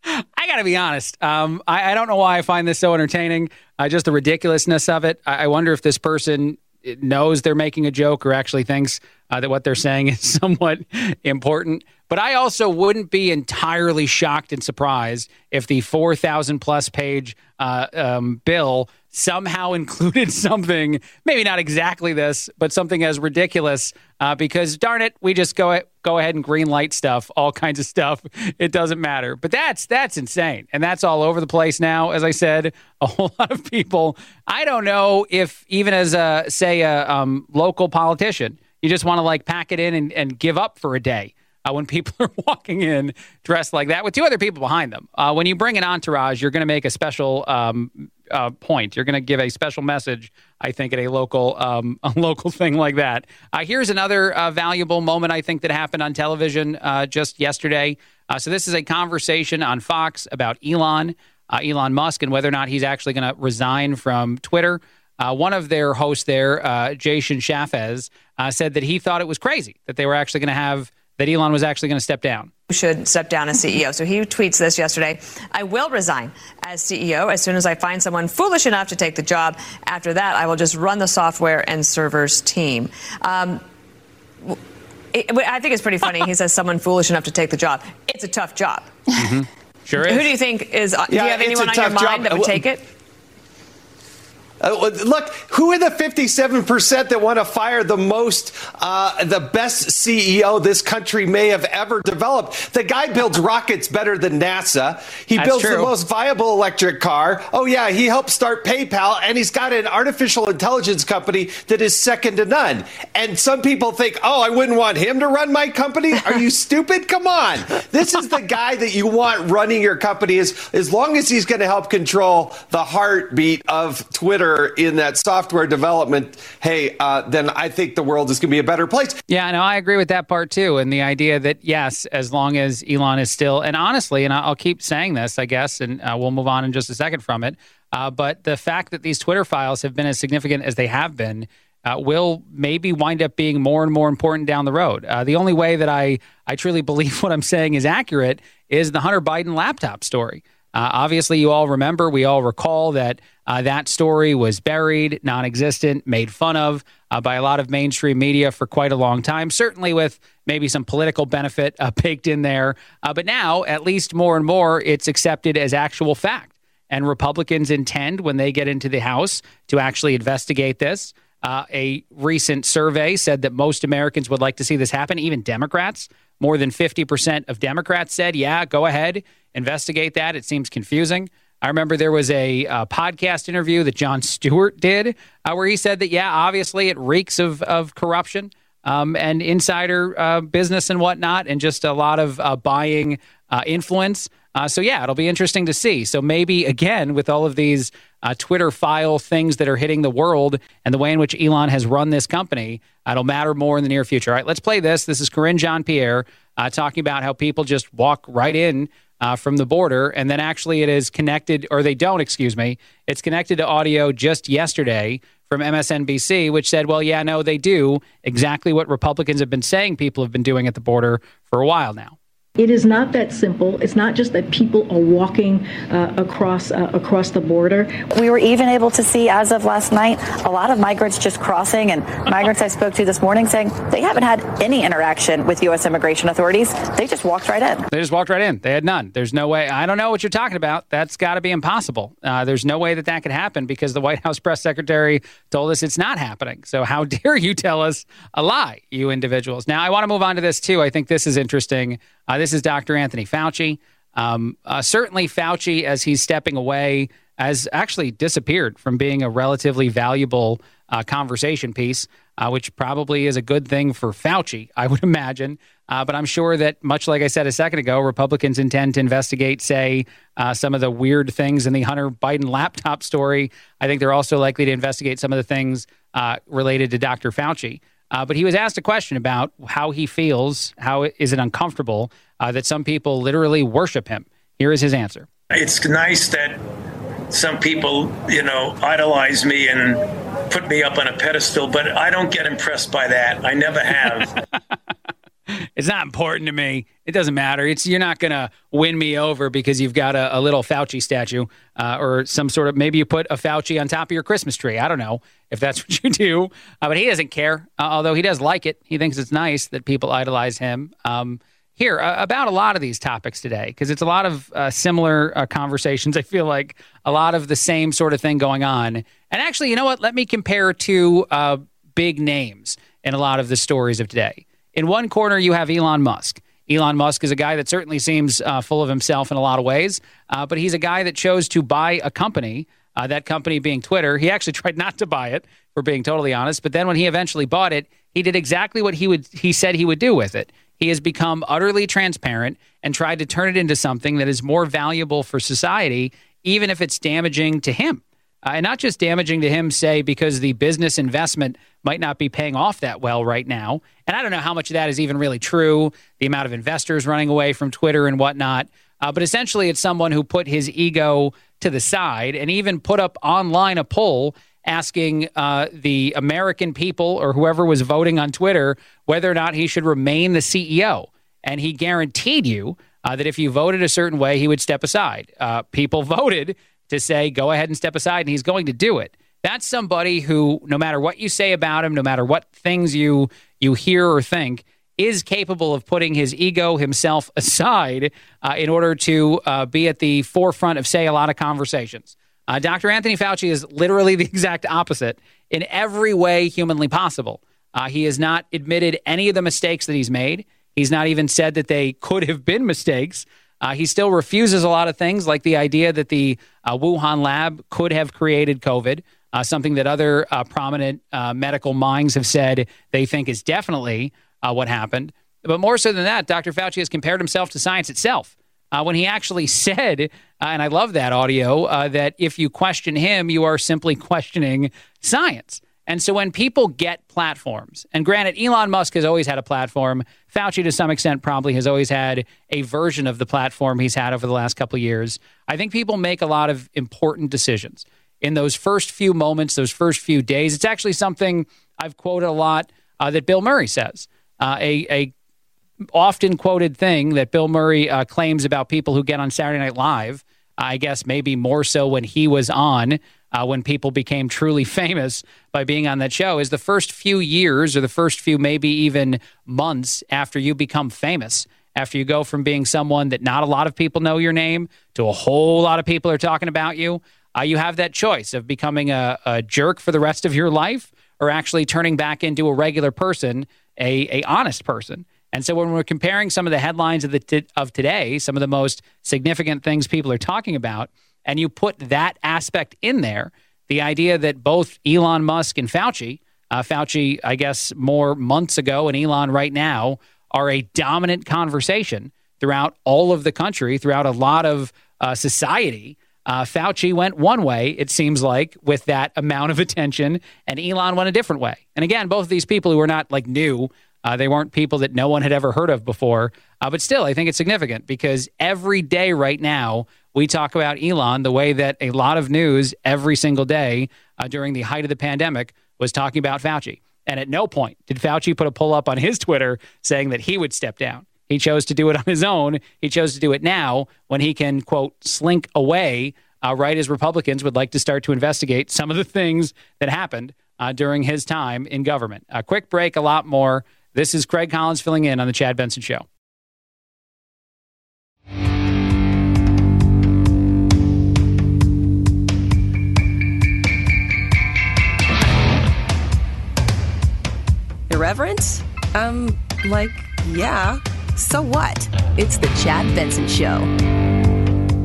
I got to be honest. Um, I, I, don't know why I find this so entertaining. Uh, just the ridiculousness of it. I, I, wonder if this person knows they're making a joke or actually thinks uh, that what they're saying is somewhat important. But I also wouldn't be entirely shocked and surprised if the 4,000 plus page uh, um, bill somehow included something, maybe not exactly this, but something as ridiculous. Uh, because darn it, we just go go ahead and green light stuff, all kinds of stuff. It doesn't matter. But that's that's insane, and that's all over the place now. As I said, a whole lot of people. I don't know if even as a say a um, local politician, you just want to like pack it in and, and give up for a day uh, when people are walking in dressed like that with two other people behind them. Uh, when you bring an entourage, you're going to make a special um, uh, point. You're going to give a special message, I think, at a local um, a local thing like that. Uh, here's another uh, valuable moment I think that happened on television uh, just yesterday. so this is a conversation on Fox about Elon, Elon Musk, and whether or not he's actually going to resign from Twitter. one of their hosts there, Jason Chaffetz, said that he thought it was crazy that they were actually going to have that Elon was actually going to step down. Should step down as CEO. So he tweets this yesterday I will resign as CEO as soon as I find someone foolish enough to take the job. After that, I will just run the software and servers team. Um, it, I think it's pretty funny. He says someone foolish enough to take the job. It's a tough job. Mm-hmm. Sure is. Who do you think is? do you have anyone on your tough job. mind that would take it? Uh, look, who are the 57% that want to fire the most, uh, the best CEO this country may have ever developed? The guy builds rockets better than NASA. He That's builds the most viable electric car. Oh, yeah, he helped start PayPal, and he's got an artificial intelligence company that is second to none. And some people think, oh, I wouldn't want him to run my company. Are you stupid? Come on. This is the guy that you want running your company as, as long as he's going to help control the heartbeat of Twitter in that software development. Hey, uh, then I think the world is going to be a better place. Yeah, no, I agree with that part too. And the idea that, yes, as long as Elon is still, and honestly, and I'll keep saying this, I guess, and uh, we'll move on in just a second from it. Uh, but the fact that these Twitter files have been as significant as they have been uh, will maybe wind up being more and more important down the road. Uh, the only way that I, I truly believe what I'm saying is accurate is the Hunter Biden laptop story. Uh, obviously, you all remember, we all recall that uh, that story was buried, non existent, made fun of uh, by a lot of mainstream media for quite a long time, certainly with maybe some political benefit uh, baked in there. Uh, but now, at least more and more, it's accepted as actual fact. And Republicans intend, when they get into the House, to actually investigate this. Uh, a recent survey said that most Americans would like to see this happen, even Democrats. More than 50% of Democrats said, yeah, go ahead, investigate that. It seems confusing. I remember there was a uh, podcast interview that Jon Stewart did uh, where he said that, yeah, obviously it reeks of, of corruption um, and insider uh, business and whatnot, and just a lot of uh, buying uh, influence. So, yeah, it'll be interesting to see. So, maybe again, with all of these Twitter file things that are hitting the world and the way in which Elon has run this company, it'll matter more in the near future. All right, let's play this. This is Karine Jean Pierre talking about how people just walk right in uh, from the border, and then actually it is connected, or they don't, excuse me, it's connected to audio just yesterday from MSNBC, which said, well, yeah, no, they do exactly what Republicans have been saying people have been doing at the border for a while now. It is not that simple. It's not just that people are walking uh, across uh, across the border. We were even able to see, as of last night, a lot of migrants just crossing, and migrants I spoke to this morning saying they haven't had any interaction with U.S. immigration authorities. They just walked right in. They just walked right in. They had none. There's no way. I don't know what you're talking about. That's got to be impossible. Uh, there's no way that that could happen because the White House press secretary told us it's not happening. So how dare you tell us a lie, you individuals? Now I want to move on to this too. I think this is interesting. Uh, this is Dr. Anthony Fauci. Um, uh, certainly, Fauci, as he's stepping away, has actually disappeared from being a relatively valuable uh, conversation piece, uh, which probably is a good thing for Fauci, I would imagine. Uh, but I'm sure that, much like I said a second ago, Republicans intend to investigate, say, uh, some of the weird things in the Hunter Biden laptop story. I think they're also likely to investigate some of the things uh, related to Dr. Fauci. Uh, but he was asked a question about how he feels, how is it uncomfortable uh, that some people literally worship him. Here is his answer. It's nice that some people, you know, idolize me and put me up on a pedestal, but I don't get impressed by that. I never have. It's not important to me. It doesn't matter. It's you're not going to win me over because you've got a, a little Fauci statue uh, or some sort of maybe you put a Fauci on top of your Christmas tree. I don't know if that's what you do, uh, but he doesn't care. Uh, although he does like it, he thinks it's nice that people idolize him. Um, here uh, about a lot of these topics today because it's a lot of uh, similar uh, conversations. I feel like a lot of the same sort of thing going on. And actually, you know what? Let me compare two uh, big names in a lot of the stories of today. In one corner, you have Elon Musk. Elon Musk is a guy that certainly seems uh, full of himself in a lot of ways, uh, but he's a guy that chose to buy a company. That company being Twitter. He actually tried not to buy it, for being totally honest. But then when he eventually bought it, he did exactly what he would he said he would do with it. He has become utterly transparent and tried to turn it into something that is more valuable for society, even if it's damaging to him. Uh, and not just damaging to him, say, because the business investment might not be paying off that well right now. And I don't know how much of that is even really true, the amount of investors running away from Twitter and whatnot. Uh, but essentially, it's someone who put his ego to the side and even put up online a poll asking uh, the American people or whoever was voting on Twitter whether or not he should remain the CEO. And he guaranteed you uh, that if you voted a certain way, he would step aside. Uh, people voted to say, go ahead and step aside, and he's going to do it. That's somebody who, no matter what you say about him, no matter what things you you hear or think is capable of putting his ego himself aside uh, in order to uh, be at the forefront of, say, a lot of conversations. Uh, Dr. Anthony Fauci is literally the exact opposite in every way humanly possible. Uh, he has not admitted any of the mistakes that he's made. He's not even said that they could have been mistakes. Uh, he still refuses a lot of things, like the idea that the uh, Wuhan lab could have created COVID, uh, something that other uh, prominent medical minds have said they think is definitely what happened. But more so than that, Dr. Fauci has compared himself to science itself. When he actually said, and I love that audio, that if you question him, you are simply questioning science. And so when people get platforms, and granted, Elon Musk has always had a platform. Fauci, to some extent, probably has always had a version of the platform he's had over the last couple of years. I think people make a lot of important decisions in those first few moments, those first few days. It's actually something I've quoted a lot uh, that Bill Murray says. Uh, a, a often quoted thing that Bill Murray uh, claims about people who get on Saturday Night Live. I guess maybe more so when he was on uh, when people became truly famous by being on that show is the first few years or the first few maybe even months after you become famous after you go from being someone that not a lot of people know your name to a whole lot of people are talking about you uh, you have that choice of becoming a, a, jerk for the rest of your life or actually turning back into a regular person a, a honest person and so when we're comparing some of the headlines of the t- of today some of the most significant things people are talking about and you put that aspect in there, the idea that both Elon Musk and Fauci, uh, Fauci, I guess, more months ago, and Elon right now, are a dominant conversation throughout all of the country, throughout a lot of uh, society. Uh, Fauci went one way, it seems like, with that amount of attention, and Elon went a different way. And again, both of these people who are not like new, uh, they weren't people that no one had ever heard of before. Uh, but still, I think it's significant because every day right now, we talk about Elon the way that a lot of news every single day uh, during the height of the pandemic was talking about Fauci. And at no point did Fauci put a pull up on his Twitter saying that he would step down. He chose to do it on his own. He chose to do it now when he can, quote, slink away uh, right as Republicans would like to start to investigate some of the things that happened uh, during his time in government. A quick break, a lot more. This is Craig Collins filling in on The Chad Benson Show. Irreverent? Um, like, yeah. So what? It's the Chad Benson Show.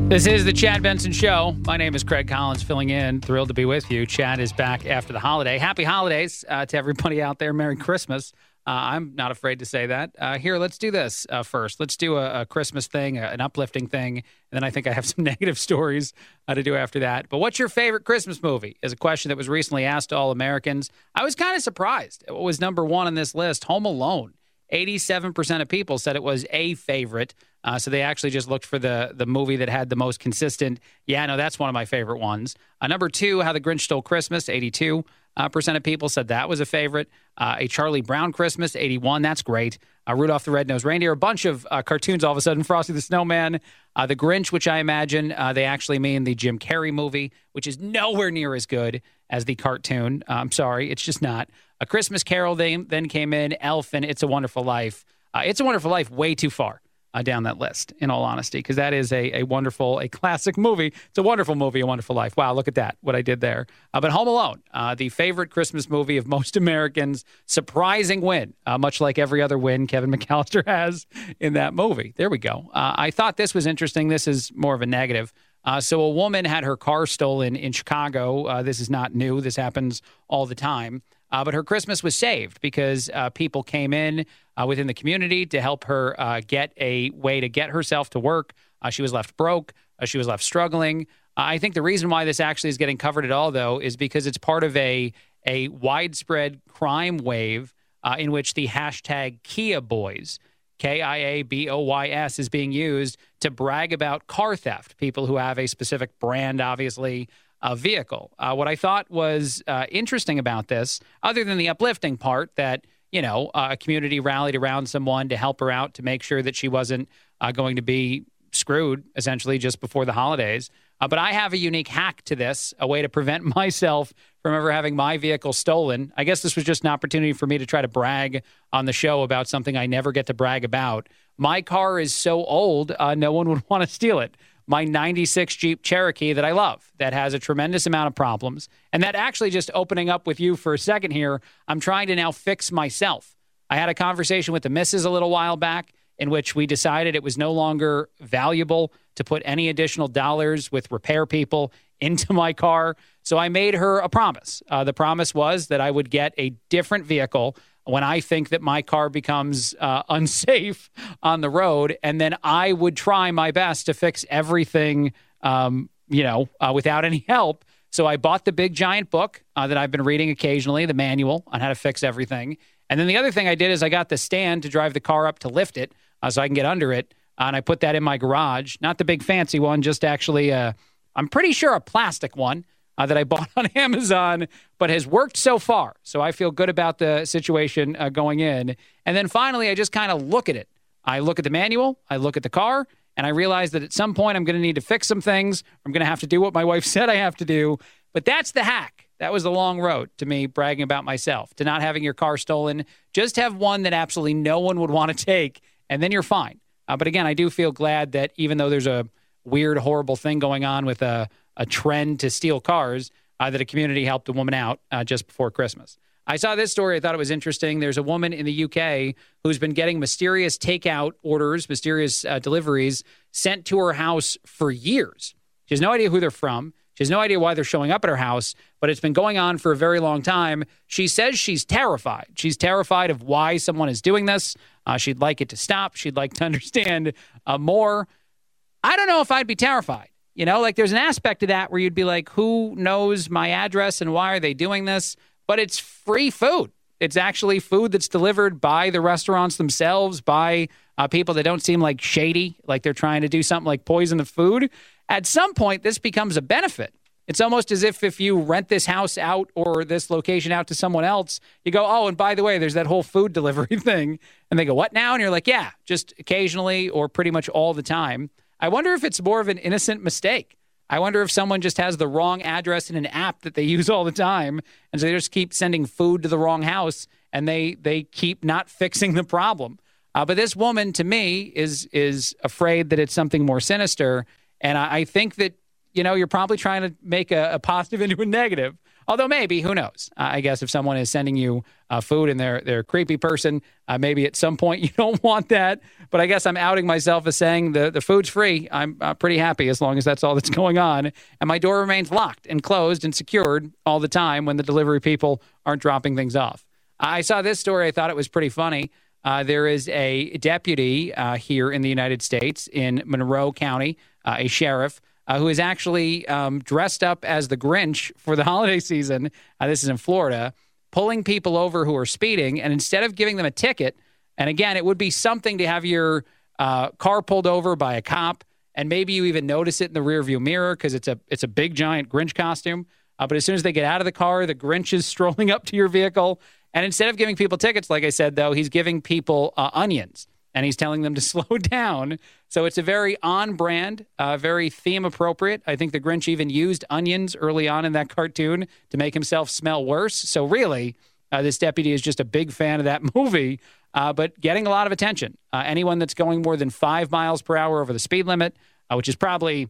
This is the Chad Benson Show. My name is Craig Collins, filling in. Thrilled to be with you. Chad is back after the holiday. Happy holidays uh, to everybody out there. Merry Christmas. Uh, I'm not afraid to say that. Uh, here, let's do this uh, first. Let's do a, a Christmas thing, a, an uplifting thing, and then I think I have some negative stories to do after that. But what's your favorite Christmas movie? Is a question that was recently asked to all Americans. I was kind of surprised. What was number one on this list? Home Alone. 87% of people said it was a favorite. Uh, so they actually just looked for the the movie that had the most consistent. Yeah, no, that's one of my favorite ones. Uh, number two, How the Grinch Stole Christmas. 82 uh, percent of people said that was a favorite. Uh, a Charlie Brown Christmas, 81. That's great. Uh, Rudolph the Red-Nosed Reindeer. A bunch of uh, cartoons all of a sudden. Frosty the Snowman. Uh, the Grinch, which I imagine uh, they actually mean the Jim Carrey movie, which is nowhere near as good as the cartoon. I'm sorry, it's just not. A Christmas Carol then came in. Elf and It's a Wonderful Life. it's a Wonderful Life way too far uh, down that list, in all honesty, because that is a, a wonderful, a classic movie. It's a wonderful movie, A Wonderful Life. Wow, look at that, what I did there. Uh, but Home Alone, uh, the favorite Christmas movie of most Americans, surprising win, uh, much like every other win Kevin McAllister has in that movie. There we go. Uh, I thought this was interesting. This is more of a negative. Uh, so, a woman had her car stolen in Chicago. this is not new, this happens all the time. But her Christmas was saved because people came in uh, within the community to help her uh, get a way to get herself to work. Uh, she was left broke. Uh, she was left struggling. I think the reason why this actually is getting covered at all, though, is because it's part of a a widespread crime wave in which the hashtag Kia Boys, K I A B O Y S, is being used to brag about car theft. People who have a specific brand, obviously uh, vehicle. Uh, what I thought was uh, interesting about this, other than the uplifting part that, you know, a community rallied around someone to help her out to make sure that she wasn't uh, going to be screwed essentially just before the holidays. Uh, but I have a unique hack to this, a way to prevent myself from ever having my vehicle stolen. I guess this was just an opportunity for me to try to brag on the show about something I never get to brag about. My car is so old, uh, no one would want to steal it. My 96 Jeep Cherokee that I love, that has a tremendous amount of problems. And that actually, just opening up with you for a second here, I'm trying to now fix myself. I had a conversation with the missus a little while back in which we decided it was no longer valuable to put any additional dollars with repair people into my car. So I made her a promise. Uh, the promise was that I would get a different vehicle when I think that my car becomes uh, unsafe on the road, and then I would try my best to fix everything, um, you know, uh, without any help. So I bought the big giant book uh, that I've been reading occasionally, the manual on how to fix everything. And then the other thing I did is I got the stand to drive the car up to lift it uh, so I can get under it. Uh, and I put that in my garage, not the big fancy one, just actually, uh, I'm pretty sure a plastic one uh, that I bought on Amazon, but has worked so far. So I feel good about the situation uh, going in. And then finally, I just kind of look at it. I look at the manual, I look at the car, and I realize that at some point I'm going to need to fix some things. I'm going to have to do what my wife said I have to do. But that's the hack. That was the long road to me bragging about myself, to not having your car stolen. Just have one that absolutely no one would want to take, and then you're fine. Uh, but again, I do feel glad that even though there's a weird, horrible thing going on with a, a trend to steal cars, uh, that a community helped a woman out uh, just before Christmas. I saw this story. I thought it was interesting. There's a woman in the UK who's been getting mysterious takeout orders, mysterious uh, deliveries sent to her house for years. She has no idea who they're from. She has no idea why they're showing up at her house, but it's been going on for a very long time. She says she's terrified. She's terrified of why someone is doing this. Uh, she'd like it to stop. She'd like to understand uh, more. I don't know if I'd be terrified. You know, like there's an aspect to that where you'd be like, who knows my address and why are they doing this? But it's free food. It's actually food that's delivered by the restaurants themselves, by uh, people that don't seem like shady, like they're trying to do something like poison the food. At some point, this becomes a benefit. It's almost as if if you rent this house out or this location out to someone else, you go, oh, and by the way, there's that whole food delivery thing. And they go, what now? And you're like, yeah, just occasionally or pretty much all the time. I wonder if it's more of an innocent mistake. I wonder if someone just has the wrong address in an app that they use all the time, and so they just keep sending food to the wrong house, and they they keep not fixing the problem. Uh, but this woman, to me, is is afraid that it's something more sinister, and I, I think that you know you're probably trying to make a, a positive into a negative. Although maybe, who knows? Uh, I guess if someone is sending you uh, food and they're they're a creepy person, uh, maybe at some point you don't want that. But I guess I'm outing myself as saying the the food's free. I'm uh, pretty happy as long as that's all that's going on, and my door remains locked and closed and secured all the time when the delivery people aren't dropping things off. I saw this story. I thought it was pretty funny. Uh, there is a deputy uh, here in the United States in Monroe County, a sheriff uh, who is actually um, dressed up as the Grinch for the holiday season. Uh, this is in Florida, pulling people over who are speeding. And instead of giving them a ticket, and again, it would be something to have your uh, car pulled over by a cop, and maybe you even notice it in the rearview mirror because it's a it's a big giant Grinch costume. Uh, but as soon as they get out of the car, the Grinch is strolling up to your vehicle. And instead of giving people tickets, like I said, though, he's giving people uh, onions and he's telling them to slow down. So it's a very on brand, uh, very theme appropriate. I think the Grinch even used onions early on in that cartoon to make himself smell worse. So really, uh, this deputy is just a big fan of that movie, uh, but getting a lot of attention. Uh, anyone that's going more than five miles per hour over the speed limit, uh, which is probably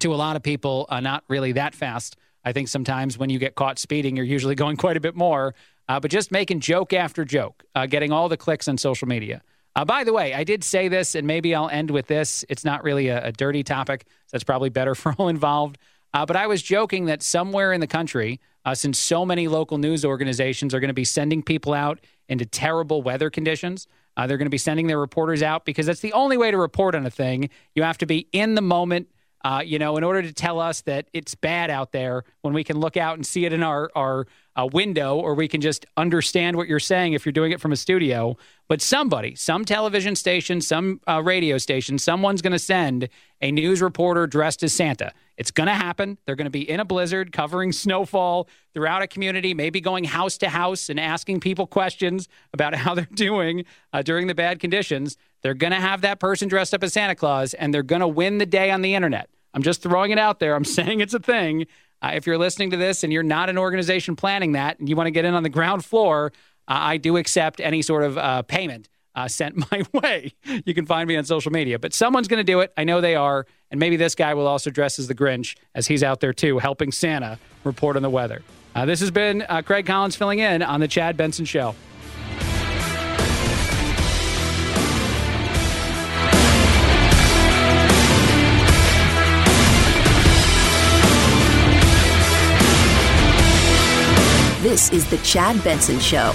to a lot of people uh, not really that fast. I think sometimes when you get caught speeding, you're usually going quite a bit more. but just making joke after joke, getting all the clicks on social media. Uh, by the way, I did say this, and maybe I'll end with this. It's not really a, a dirty topic, so that's probably better for all involved. Uh, but I was joking that somewhere in the country, uh, since so many local news organizations are going to be sending people out into terrible weather conditions, uh, they're going to be sending their reporters out because that's the only way to report on a thing. You have to be in the moment uh, you know, in order to tell us that it's bad out there when we can look out and see it in our, our uh, window, or we can just understand what you're saying if you're doing it from a studio. But somebody, some television station, some uh, radio station, someone's going to send a news reporter dressed as Santa. It's going to happen. They're going to be in a blizzard, covering snowfall throughout a community, maybe going house to house and asking people questions about how they're doing uh, during the bad conditions. They're going to have that person dressed up as Santa Claus, and they're going to win the day on the internet. I'm just throwing it out there. I'm saying it's a thing. Uh, if you're listening to this and you're not an organization planning that and you want to get in on the ground floor, uh, I do accept any sort of uh, payment uh, sent my way. You can find me on social media, but someone's going to do it. I know they are. And maybe this guy will also dress as the Grinch as he's out there too, helping Santa report on the weather. Uh, this has been uh, Craig Collins filling in on The Chad Benson Show. This is The Chad Benson Show.